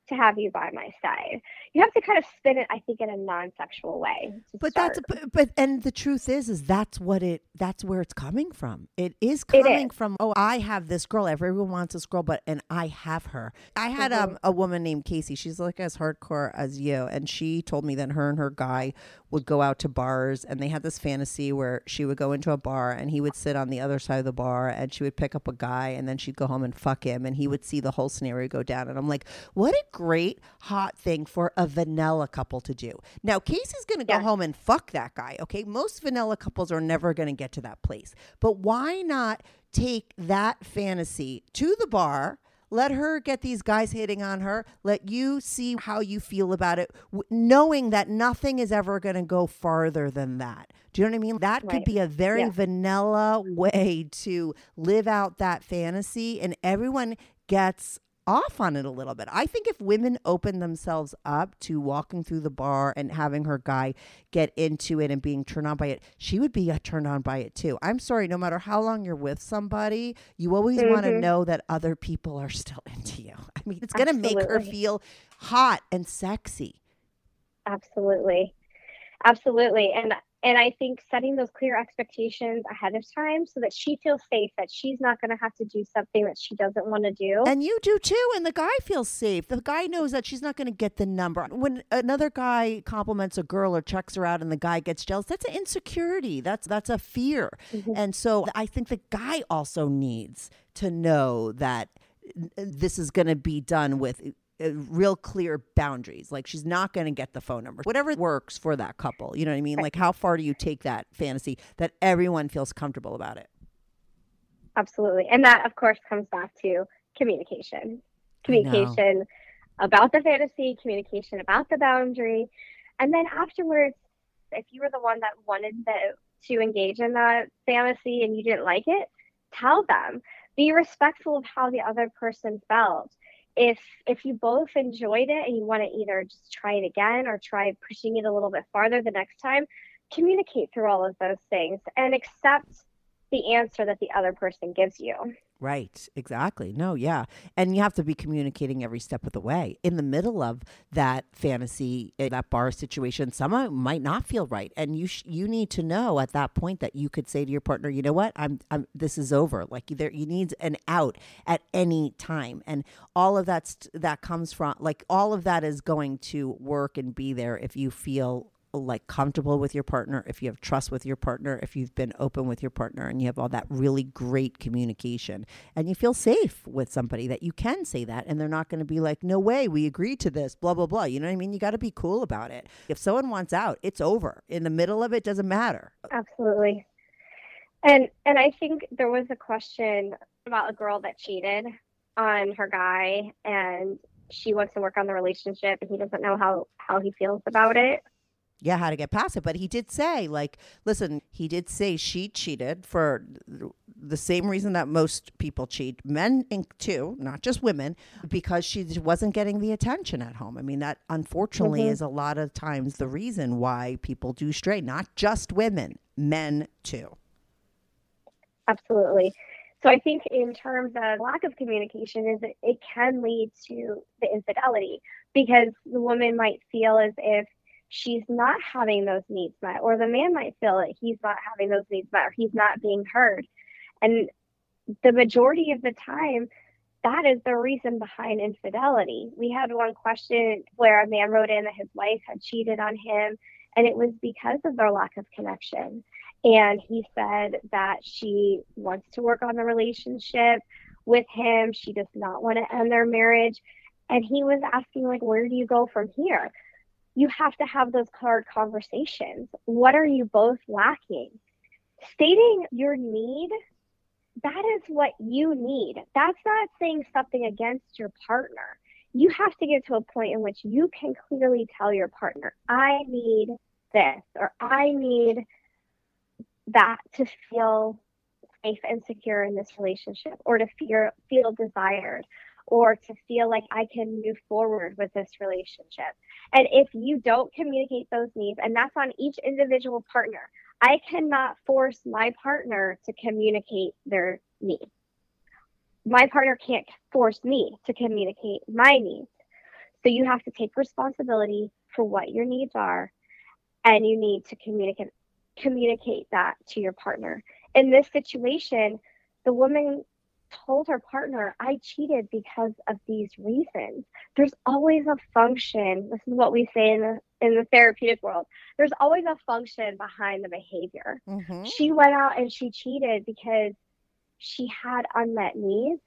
to have you by my side you have to kind of spin it i think in a non-sexual way But start. that's but, but and the truth is is that's what it that's where it's coming from. It is coming is. from oh I have this girl everyone wants this girl but and I have her. I had um a woman named Casey. She's like as hardcore as you and she told me that her and her guy would go out to bars and they had this fantasy where she would go into a bar and he would sit on the other side of the bar and she would pick up a guy and then she'd go home and fuck him and he would see the whole scenario go down and I'm like what a great, hot thing for a vanilla couple to do. Now, Casey's going to go home and fuck that guy, okay? Most vanilla couples are never going to get to that place. But why not take that fantasy to the bar? Let her get these guys hitting on her. Let you see how you feel about it, w- knowing that nothing is ever going to go farther than that. Do you know what I mean? That could be a very Yeah. vanilla way to live out that fantasy, and everyone gets off on it a little bit. I think if women open themselves up to walking through the bar and having her guy get into it and being turned on by it, she would be uh, turned on by it too. I'm sorry, no matter how long you're with somebody, you always want to Mhm. know that other people are still into you. I mean, it's going to make her feel hot and sexy. Absolutely. Absolutely. And and I think setting those clear expectations ahead of time so that she feels safe that she's not going to have to do something that she doesn't want to do. And you do too. And the guy feels safe. The guy knows that she's not going to get the number. When another guy compliments a girl or checks her out and the guy gets jealous, that's an insecurity. That's that's a fear. And so I think the guy also needs to know that uh, this is going to be done with Uh, real clear boundaries. Like she's not going to get the phone number. Whatever works for that couple. You know what I mean? Like how far do you take that fantasy that everyone feels comfortable about it? Absolutely. And that, of course, comes back to communication. Communication about the fantasy, communication about the boundary. And then afterwards, if you were the one that wanted the, to engage in that fantasy and you didn't like it, tell them. Be respectful of how the other person felt. If if you both enjoyed it and you want to either just try it again or try pushing it a little bit farther the next time, communicate through all of those things and accept the answer that the other person gives you. Right, exactly. No, yeah. And you have to be communicating every step of the way. In the middle of that fantasy, eh, that bar situation, someone might not feel right. And you sh- you need to know at that point that you could say to your partner, "You know what? I'm I'm this is over." Like there you need an out at any time. And all of that's that comes from like all of that is going to work and be there if you feel like comfortable with your partner, if you have trust with your partner, if you've been open with your partner and you have all that really great communication and you feel safe with somebody that you can say that and they're not going to be like, no way, we agreed to this, blah, blah, blah. You know what I mean? You got to be cool about it. If someone wants out, it's over. In the middle of it, doesn't matter. Absolutely. And and I think there was a question about a girl that cheated on her guy and she wants to work on the relationship and he doesn't know how how he feels about it. Yeah, how to get past it. But he did say, like, listen, he did say she cheated for the same reason that most people cheat, men too, not just women, because she wasn't getting the attention at home. I mean, that unfortunately Mhm. is a lot of times the reason why people do stray, not just women, men too. Absolutely. So I think in terms of lack of communication is that it can lead to the infidelity because the woman might feel as if she's not having those needs met or the man might feel that he's not having those needs met or he's not being heard. And the majority of the time that is the reason behind infidelity. We had one question where a man wrote in that his wife had cheated on him and it was because of their lack of connection and he said that she wants to work on the relationship with him she does not want to end their marriage and he was asking like where do you go from here you have to have those hard conversations. What are you both lacking? Stating your need that is what you need. That's not saying something against your partner. You have to get to a point in which you can clearly tell your partner i need this or i need that to feel safe and secure in this relationship or to feel feel desired or to feel like I can move forward with this relationship. And if you don't communicate those needs, and that's on each individual partner, I cannot force my partner to communicate their needs. My partner can't force me to communicate my needs. So you have to take responsibility for what your needs are and you need to communicate communicate that to your partner. In this situation, the woman told her partner, I cheated because of these reasons. There's always a function. This is what we say in the in the therapeutic world. There's always a function behind the behavior. Mm-hmm. She went out and she cheated because she had unmet needs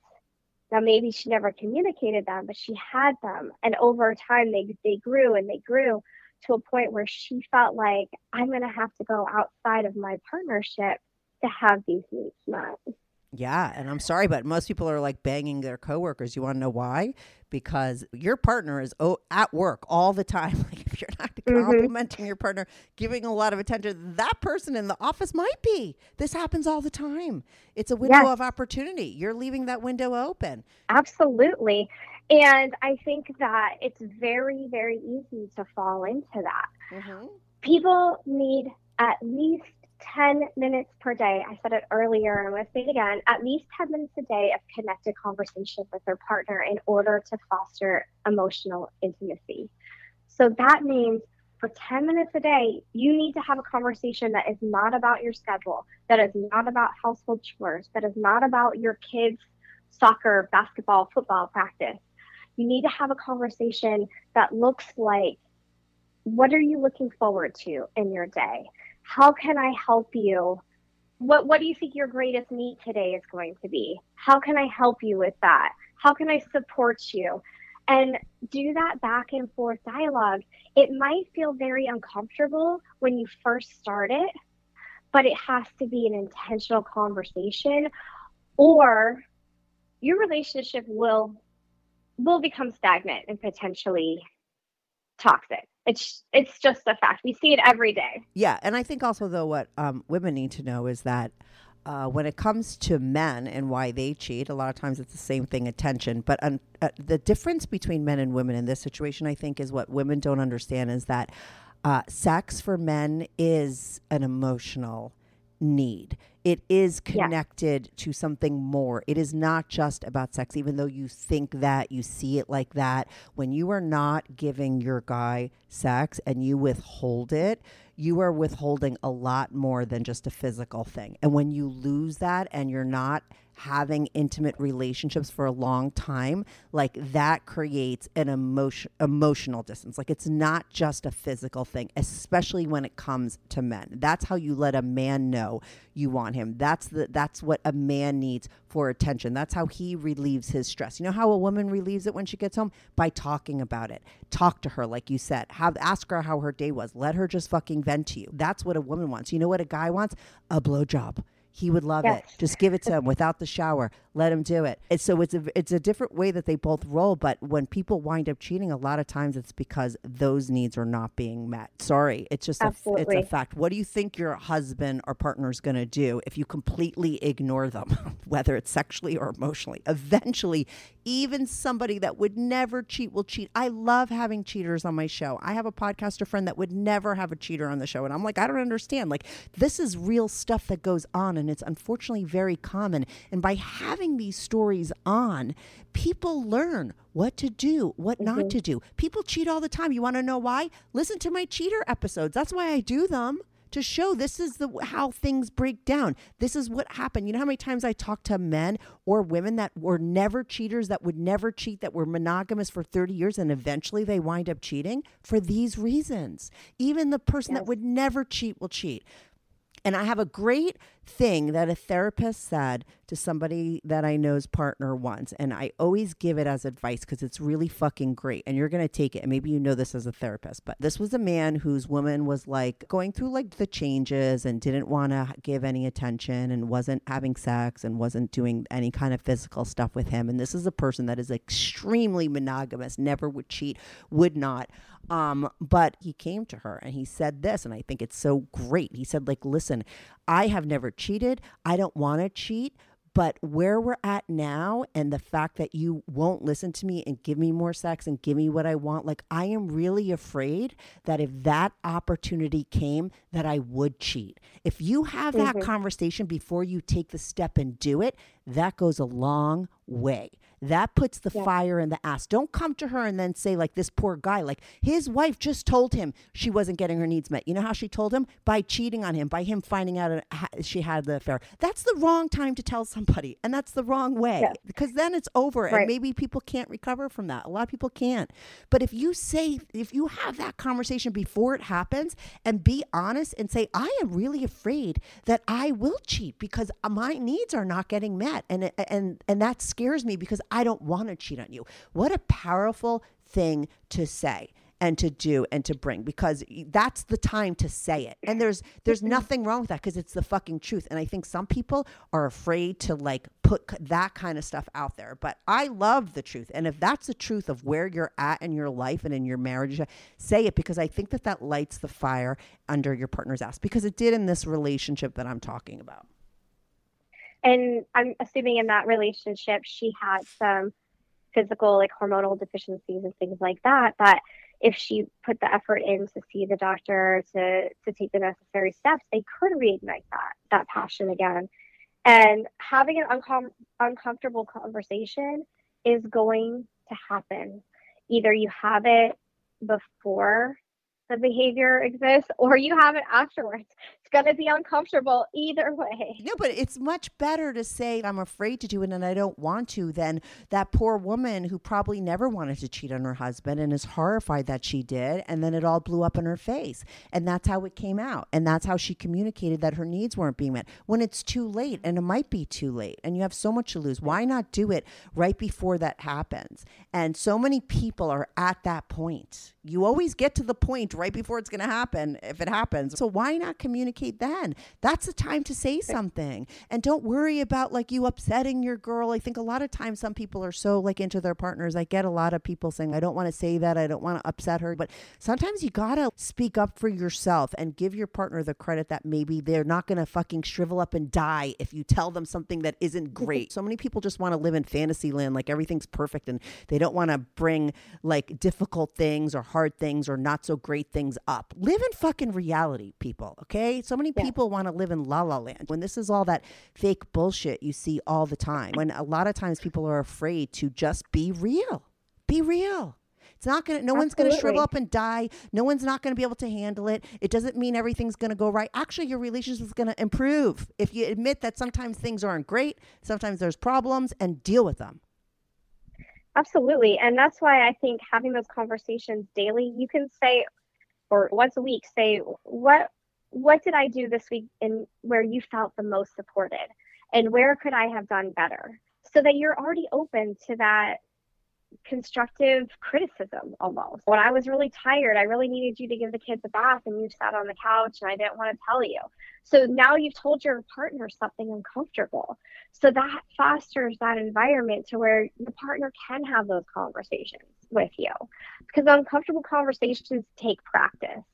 Now, maybe she never communicated them, but she had them. And over time, they, they grew and they grew to a point where she felt like I'm going to have to go outside of my partnership to have these needs met. Yeah, and I'm sorry, but most people are like banging their coworkers. You want to know why? Because your partner is oh, at work all the time. Like if you're not Mhm. complimenting your partner, giving a lot of attention, that person in the office might be. This happens all the time. It's a window Yes. of opportunity. You're leaving that window open. Absolutely. And I think that it's very, very easy to fall into that. People need at least 10 minutes per day. I said it earlier, and I'm going to say it again at least 10 minutes a day of connected conversation with their partner in order to foster emotional intimacy. So that means for 10 minutes a day, you need to have a conversation that is not about your schedule, that is not about household chores, that is not about your kids' soccer, basketball, football practice. You need to have a conversation that looks like what are you looking forward to in your day? How can I help you? What what do you think your greatest need today is going to be? How can I help you with that? How can I support you? And do that back and forth dialogue. It might feel very uncomfortable when you first start it, but it has to be an intentional conversation or your relationship will will become stagnant and potentially toxic. It's it's just a fact. We see it every day. Yeah, and I think also though what um, women need to know is that uh, when it comes to men and why they cheat, a lot of times it's the same thing, attention. But uh, the difference between men and women in this situation, I think, is what women don't understand is that uh, sex for men is an emotional need. It is Yeah. connected to something more. It is not just about sex, even though you think that, you see it like that. When you are not giving your guy sex and you withhold it, you are withholding a lot more than just a physical thing. And when you lose that and you're not having intimate relationships for a long time, like that creates an emotion emotional distance. Like it's not just a physical thing, especially when it comes to men. That's how you let a man know you want him. That's the that's what a man needs for attention. That's how he relieves his stress. You know how a woman relieves it when she gets home? By talking about it. Talk to her like you said. Have ask her how her day was. Let her just fucking vent to you. That's what a woman wants. You know what a guy wants? A blowjob. He would love it. Just give it to him without the shower. Let him do it. And so it's a it's a different way that they both roll. But when people wind up cheating, a lot of times it's because those needs are not being met. Sorry, it's just a, it's a fact. What do you think your husband or partner is going to do if you completely ignore them, whether it's sexually or emotionally? Eventually, even somebody that would never cheat will cheat. I love having cheaters on my show. I have a podcaster friend that would never have a cheater on the show, and I'm like, I don't understand. Like, this is real stuff that goes on, and it's unfortunately very common. And by having these stories on, people learn what to do, what not mm-hmm. to do. People cheat all the time. You want to know why? Listen to my cheater episodes. That's why I do them to show this is the how things break down. This is what happened. You know how many times I talk to men or women that were never cheaters, that would never cheat, that were monogamous for 30 years and eventually they wind up cheating for these reasons. Even the person that would never cheat will cheat. And I have a great thing that a therapist said to somebody that I know's partner once. And I always give it as advice because it's really fucking great. And you're going to take it. And maybe you know this as a therapist. But this was a man whose woman was like going through like the changes and didn't want to give any attention and wasn't having sex and wasn't doing any kind of physical stuff with him. And this is a person that is extremely monogamous, never would cheat, would not. Um, but he came to her and he said this, and I think it's so great. He said, like, listen, I have never cheated. I don't want to cheat. But where we're at now, and the fact that you won't listen to me and give me more sex and give me what I want, like I am really afraid that if that opportunity came, that I would cheat. If you have that conversation before you take the step and do it, that goes a long way. That puts the fire in the ass. Don't come to her and then say, like, this poor guy, like, his wife just told him she wasn't getting her needs met. You know how she told him? By cheating on him, by him finding out she had the affair. That's the wrong time to tell somebody. And that's the wrong way Yeah. because then it's over. And maybe people can't recover from that. A lot of people can't. But if you say, if you have that conversation before it happens and be honest and say, I am really afraid that I will cheat because my needs are not getting met. And, and, and that scares me because I don't want to cheat on you. What a powerful thing to say and to do and to bring because that's the time to say it. And there's there's mm-hmm. nothing wrong with that because it's the fucking truth. And I think some people are afraid to like put that kind of stuff out there. But I love the truth. And if that's the truth of where you're at in your life and in your marriage, say it because I think that that lights the fire under your partner's ass because it did in this relationship that I'm talking about. And I'm assuming in that relationship, she had some physical, like hormonal deficiencies and things like that. That if she put the effort in to see the doctor to to take the necessary steps, they could reignite that that passion again. And having an uncom- uncomfortable conversation is going to happen. Either you have it before the behavior exists or you have it afterwards. Going to be uncomfortable either way. No, but it's much better to say I'm afraid to do it and I don't want to than that poor woman who probably never wanted to cheat on her husband and is horrified that she did and then it all blew up in her face. And that's how it came out. And that's how she communicated that her needs weren't being met. When it's too late and it might be too late and you have so much to lose, why not do it right before that happens? And so many people are at that point. You always get to the point right before it's going to happen if it happens. So why not communicate then? That's the time to say something. And don't worry about like you upsetting your girl. I think a lot of times some people are so like into their partners. I get a lot of people saying, I don't want to say that. I don't want to upset her. But sometimes you got to speak up for yourself and give your partner the credit that maybe they're not going to fucking shrivel up and die if you tell them something that isn't great. so many people just want to live in fantasy land like everything's perfect and they don't want to bring like difficult things or hard things or not so great things up. Live in fucking reality, people, okay? So many people want to live in la la land. When this is all that fake bullshit you see all the time, when a lot of times people are afraid to just be real. Be real. It's not going to, no one's going to shrivel up and die. No one's not going to be able to handle it. It doesn't mean everything's going to go right. Actually, your relationship is going to improve if you admit that sometimes things aren't great, sometimes there's problems, and deal with them. Absolutely. And that's why I think having those conversations daily, you can say or once a week say what what did I do this week in where you felt the most supported and where could I have done better? So that you're already open to that constructive criticism almost. When I was really tired, I really needed you to give the kids a bath and you sat on the couch and I didn't want to tell you. So now you've told your partner something uncomfortable. So that fosters that environment to where the partner can have those conversations with you. Because uncomfortable conversations take practice.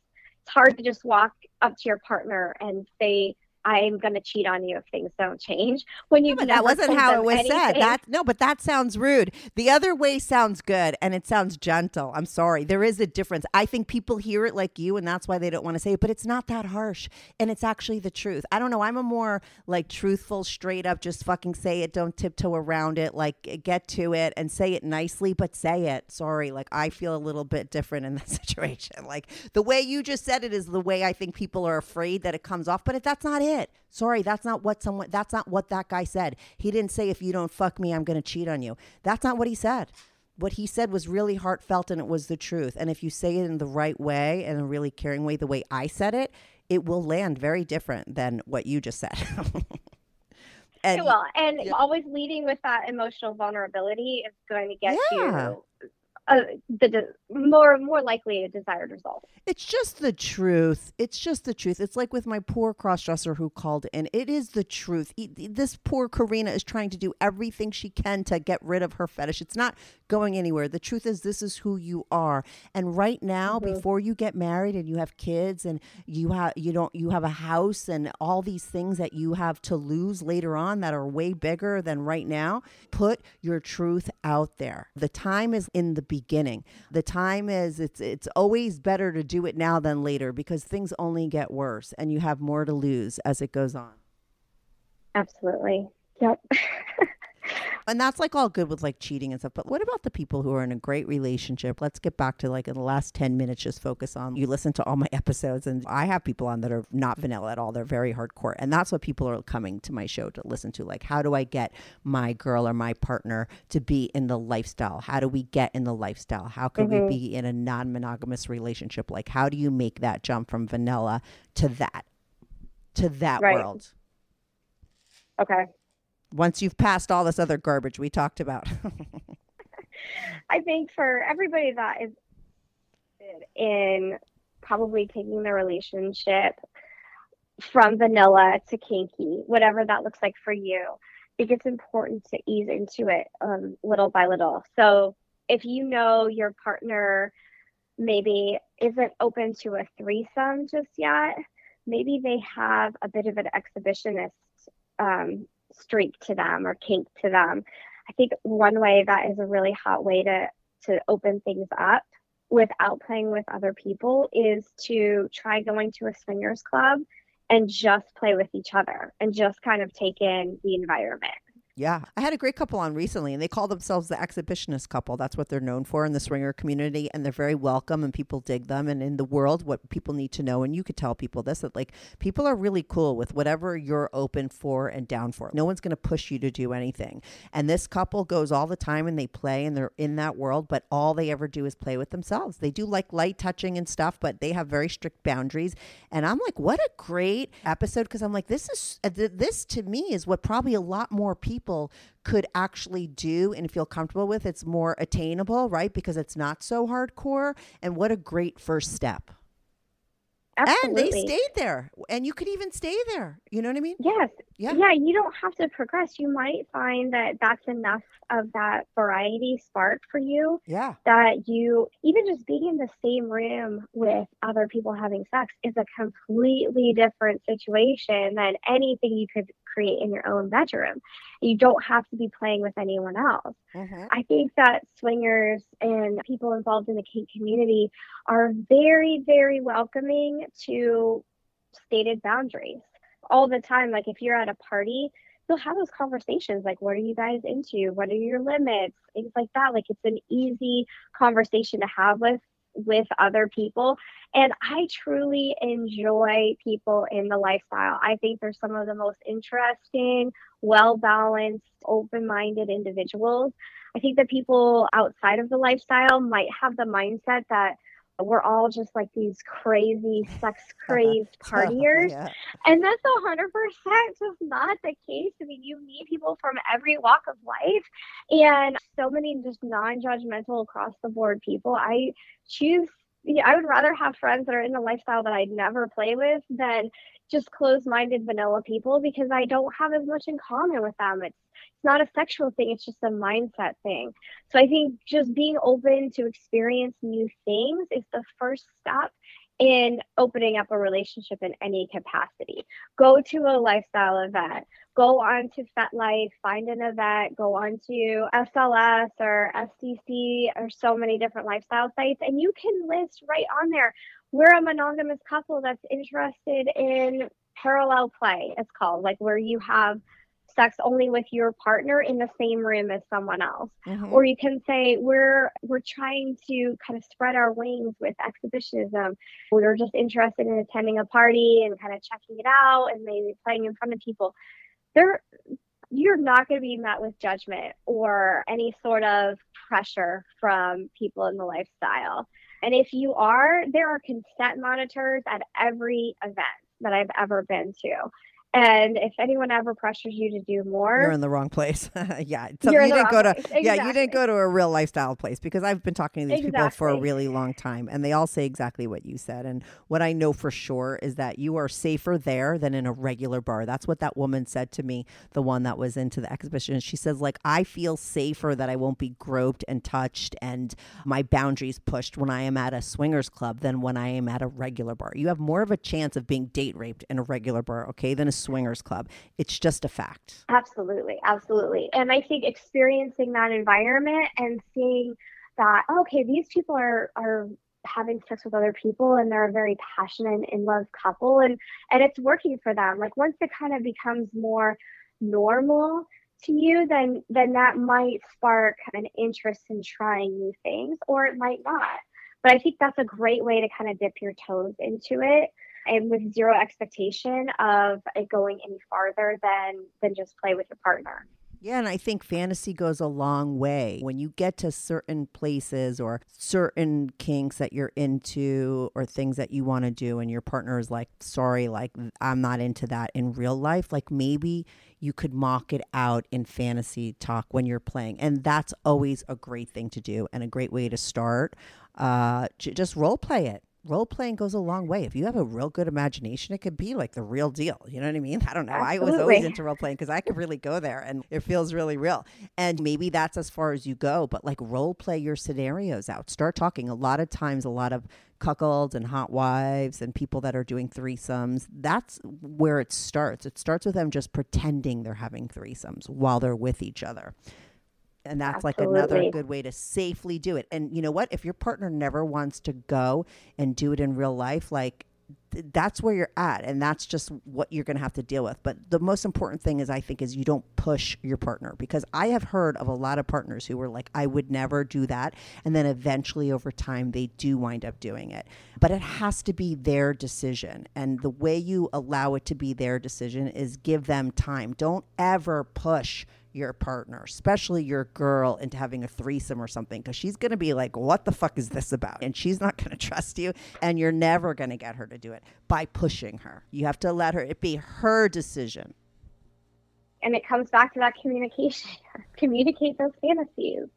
It's hard to just walk up to your partner and say, I'm going to cheat on you if things don't change. When you but that wasn't how it was said. That no, but that sounds rude. The other way sounds good and it sounds gentle. I'm sorry. There is a difference. I think people hear it like you and that's why they don't want to say it, but it's not that harsh and it's actually the truth. I don't know. I'm a more like truthful, straight up, just fucking say it, don't tiptoe around it, like get to it and say it nicely, but say it. Sorry. Like I feel a little bit different in that situation. Like the way you just said it is the way I think people are afraid that it comes off, but if that's not it. Sorry, that's not what someone that's not what that guy said. He didn't say if you don't fuck me, I'm going to cheat on you. That's not what he said. What he said was really heartfelt and it was the truth. And if you say it in the right way and a really caring way, the way I said it, it will land very different than what you just said. and well, and always leading with that emotional vulnerability is going to get Yeah. you the de- more more likely a desired result. It's just the truth. It's just the truth. It's like with my poor crossdresser who called in. It is the truth. This poor Karina is trying to do everything she can to get rid of her fetish. It's not going anywhere. The truth is, this is who you are. And right now, mm-hmm. before you get married and you have kids and you have you don't you have a house and all these things that you have to lose later on that are way bigger than right now, put your truth out there. The time is in the beginning. The time is it's it's always better to do it now than later because things only get worse and you have more to lose as it goes on. Absolutely. Yep. And that's like all good with like cheating and stuff. But what about the people who are in a great relationship? Let's get back to like in the last 10 minutes, just focus on you listen to all my episodes. And I have people on that are not vanilla at all. They're very hardcore. And that's what people are coming to my show to listen to. Like, how do I get my girl or my partner to be in the lifestyle? How do we get in the lifestyle? How can we mm-hmm. be in a non monogamous relationship? Like, how do you make that jump from vanilla to that, to that Right. world? okay. Once you've passed all this other garbage we talked about. I think for everybody that is in probably taking the relationship from vanilla to kinky, whatever that looks like for you, I think it's important to ease into it um, little by little. So if you know your partner maybe isn't open to a threesome just yet, maybe they have a bit of an exhibitionist um, streak to them or kink to them. I think one way that is a really hot way to to open things up without playing with other people is to try going to a swingers club and just play with each other and just kind of take in the environment. Yeah. I had a great couple on recently and they call themselves the exhibitionist couple. That's what they're known for in the swinger community and they're very welcome and people dig them and in the world what people need to know and you could tell people this that like people are really cool with whatever you're open for and down for. No one's going to push you to do anything. And this couple goes all the time and they play and they're in that world, but all they ever do is play with themselves. They do like light touching and stuff, but they have very strict boundaries. And I'm like, what a great episode because I'm like this is uh, this to me is what probably a lot more people people could actually do and feel comfortable with. It's more attainable, right? Because it's not so hardcore. And what a great first step. Absolutely. And they stayed there. And you could even stay there. You know what I mean? Yes. Yeah. Yeah. You don't have to progress. You might find that that's enough of that variety spark for you. Yeah. That you, even just being in the same room with other people having sex is a completely different situation than anything you could create in your own bedroom. You don't have to be playing with anyone else. Mm-hmm. I think that swingers and people involved in the kink community are very, very welcoming to stated boundaries all the time. Like if you're at a party, you'll have those conversations like, what are you guys into? What are your limits? Things like that. Like it's an easy conversation to have with with other people. And I truly enjoy people in the lifestyle. I think they're some of the most interesting, well balanced, open minded individuals. I think that people outside of the lifestyle might have the mindset that we're all just like these crazy sex crazed partiers. Yeah. and that's a hundred percent just not the case. I mean you meet people from every walk of life and so many just non-judgmental across the board people. I choose yeah, I would rather have friends that are in the lifestyle that I'd never play with than just closed-minded vanilla people because I don't have as much in common with them. It's it's not a sexual thing, it's just a mindset thing. So I think just being open to experience new things is the first step in opening up a relationship in any capacity. Go to a lifestyle event, go on to FetLife, find an event, go on to SLS or SDC or so many different lifestyle sites, and you can list right on there. We're a monogamous couple that's interested in parallel play, it's called, like where you have sex only with your partner in the same room as someone else. Mhm. or you can say we're we're trying to kind of spread our wings with exhibitionism. We're just interested in attending a party and kind of checking it out and maybe playing in front of people. There you're not going to be met with judgment or any sort of pressure from people in the lifestyle. And if you are there are consent monitors at every event that i've ever been to and if anyone ever pressures you to do more You're in the wrong place. yeah. So you didn't go to place. yeah, you didn't go to a real lifestyle place because I've been talking to these people for a really long time and they all say exactly what you said. And what I know for sure is that you are safer there than in a regular bar. That's what that woman said to me, the one that was into the exhibition. She says like I feel safer that I won't be groped and touched and my boundaries pushed when I am at a swingers club than when I am at a regular bar. You have more of a chance of being date raped in a regular bar, okay, than a swingers club. It's just a fact. Absolutely, absolutely. And I think experiencing that environment and seeing that okay, these people are are having sex with other people and they're a very passionate and in love couple and and it's working for them. Like once it kind of becomes more normal to you, then then that might spark an interest in trying new things or it might not. But I think that's a great way to kind of dip your toes into it and with zero expectation of it going any farther than than just play with your partner. Yeah, and I think fantasy goes a long way. When you get to certain places or certain kinks that you're into or things that you want to do, and your partner is like, sorry, like, I'm not into that in real life, like maybe you could mock it out in fantasy talk when you're playing. And that's always a great thing to do and a great way to start. Uh, just role play it role playing goes a long way. If you have a real good imagination, it could be like the real deal. You know what I mean? I don't know. I was always into role playing because I could really go there and it feels really real. And maybe that's as far as you go, but like role play your scenarios out. Start talking. A lot of times, a lot of cuckolds and hot wives and people that are doing threesomes, that's where it starts. It starts with them just pretending they're having threesomes while they're with each other. And that's like another good way to safely do it. And you know what? If your partner never wants to go and do it in real life, like th- that's where you're at and that's just what you're going to have to deal with. But the most important thing is I think is you don't push your partner because I have heard of a lot of partners who were like I would never do that and then eventually over time they do wind up doing it. But it has to be their decision and the way you allow it to be their decision is give them time. Don't ever push your partner, especially your girl, into having a threesome or something, because she's going to be like, What the fuck is this about? And she's not going to trust you. And you're never going to get her to do it by pushing her. You have to let her, it be her decision. and it comes back to that communication communicate those fantasies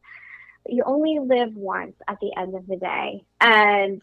you only live once at the end of the day and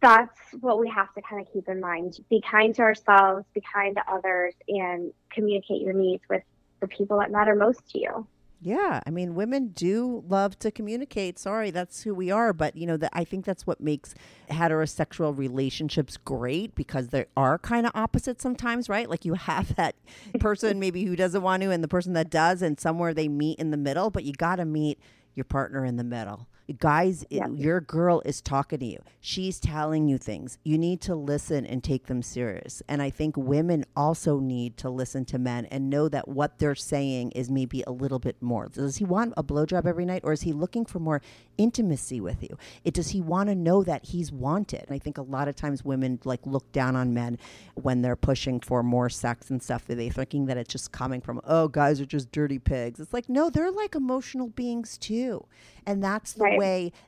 that's what we have to kind of keep in mind be kind to ourselves be kind to others and communicate your needs with the people that matter most to you Yeah, I mean, women do love to communicate. Sorry, that's who we are. But you know, that I think that's what makes heterosexual relationships great because they are kind of opposite sometimes, right? Like you have that person maybe who doesn't want to, and the person that does, and somewhere they meet in the middle. But you got to meet your partner in the middle. Guys, Yeah. your girl is talking to you. She's telling you things. You need to listen and take them serious. And I think women also need to listen to men and know that what they're saying is maybe a little bit more. Does he want a blowjob every night or is he looking for more intimacy with you? It does he want to know that he's wanted? And I think a lot of times women like look down on men when they're pushing for more sex and stuff. Are they thinking that it's just coming from, oh, guys are just dirty pigs. It's like, no, they're like emotional beings too. And that's the Right. way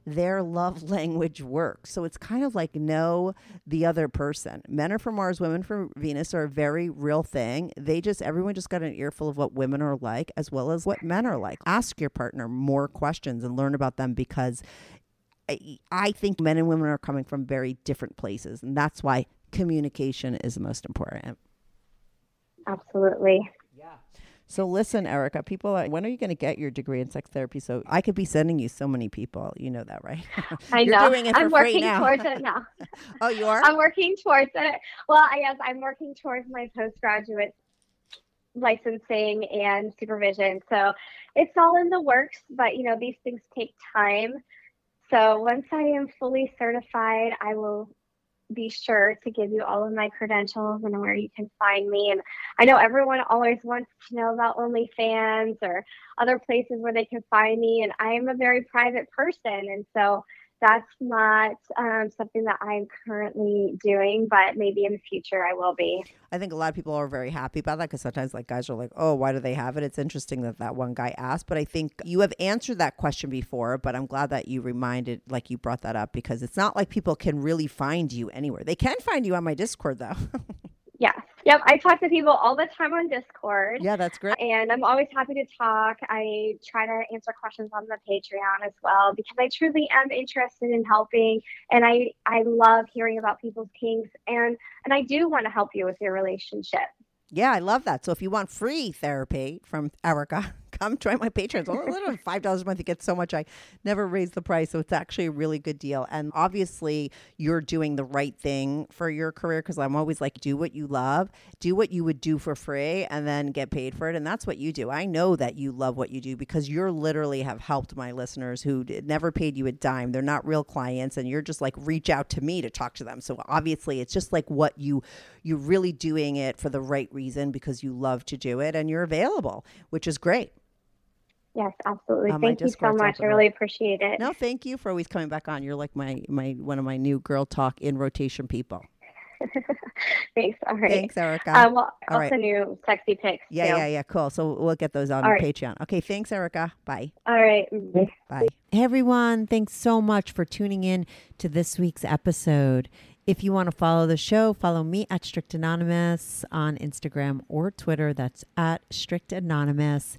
their love language works. So it's kind of like know the other person. Men are from Mars, women from Venus are a very real thing. They just, everyone just got an earful of what women are like as well as what men are like. Ask your partner more questions and learn about them because I, I think men and women are coming from very different places. And that's why communication is the most important. absolutely So listen, Erica, people, are, when are you going to get your degree in sex therapy? So I could be sending you so many people. You know that, right? I You're know. Doing it I'm working now. towards it now oh, you are? I'm working towards it. Well, I guess I'm working towards my postgraduate licensing and supervision. So it's all in the works, but you know, these things take time. So once I am fully certified, I will be sure to give you all of my credentials and where you can find me. And I know everyone always wants to know about OnlyFans or other places where they can find me. And I am a very private person. And so that's not um, something that I'm currently doing, but maybe in the future I will be. I think a lot of people are very happy about that because sometimes like guys are like, oh, why do they have it? It's interesting that that one guy asked, but I think you have answered that question before. But I'm glad that you reminded, like you brought that up because it's not like people can really find you anywhere. They can find you on my Discord though. Yes. Yep. I talk to people all the time on Discord. yeah, that's great. And I'm always happy to talk. I try to answer questions on the Patreon as well because I truly am interested in helping and I I love hearing about people's kinks and and I do want to help you with your relationship. Yeah, I love that. So if you want free therapy from Erica, come join my patrons. Only literally five dollars a month. You get so much. I never raise the price, so it's actually a really good deal. And obviously, you're doing the right thing for your career because I'm always like, do what you love, do what you would do for free, and then get paid for it. And that's what you do. I know that you love what you do because you're literally have helped my listeners who never paid you a dime. They're not real clients, and you're just like reach out to me to talk to them. So obviously, it's just like what you you're really doing it for the right reason because you love to do it and you're available, which is great. Yes, absolutely. My Thank you so much. I really appreciate it. No, thank you for always coming back on. You're like my my one of my new girl talk in rotation people. Thanks. All right. Thanks, Erica. Um, well, All I'll right. send you sexy pics. yeah, too. yeah, yeah. Cool. So we'll get those on All right. Patreon. Okay. Thanks, Erica. Bye. All right. Bye. Hey everyone, thanks so much for tuning in to this week's episode. If you want to follow the show, follow me at Strict Anonymous on Instagram or Twitter. That's at Strict Anonymous.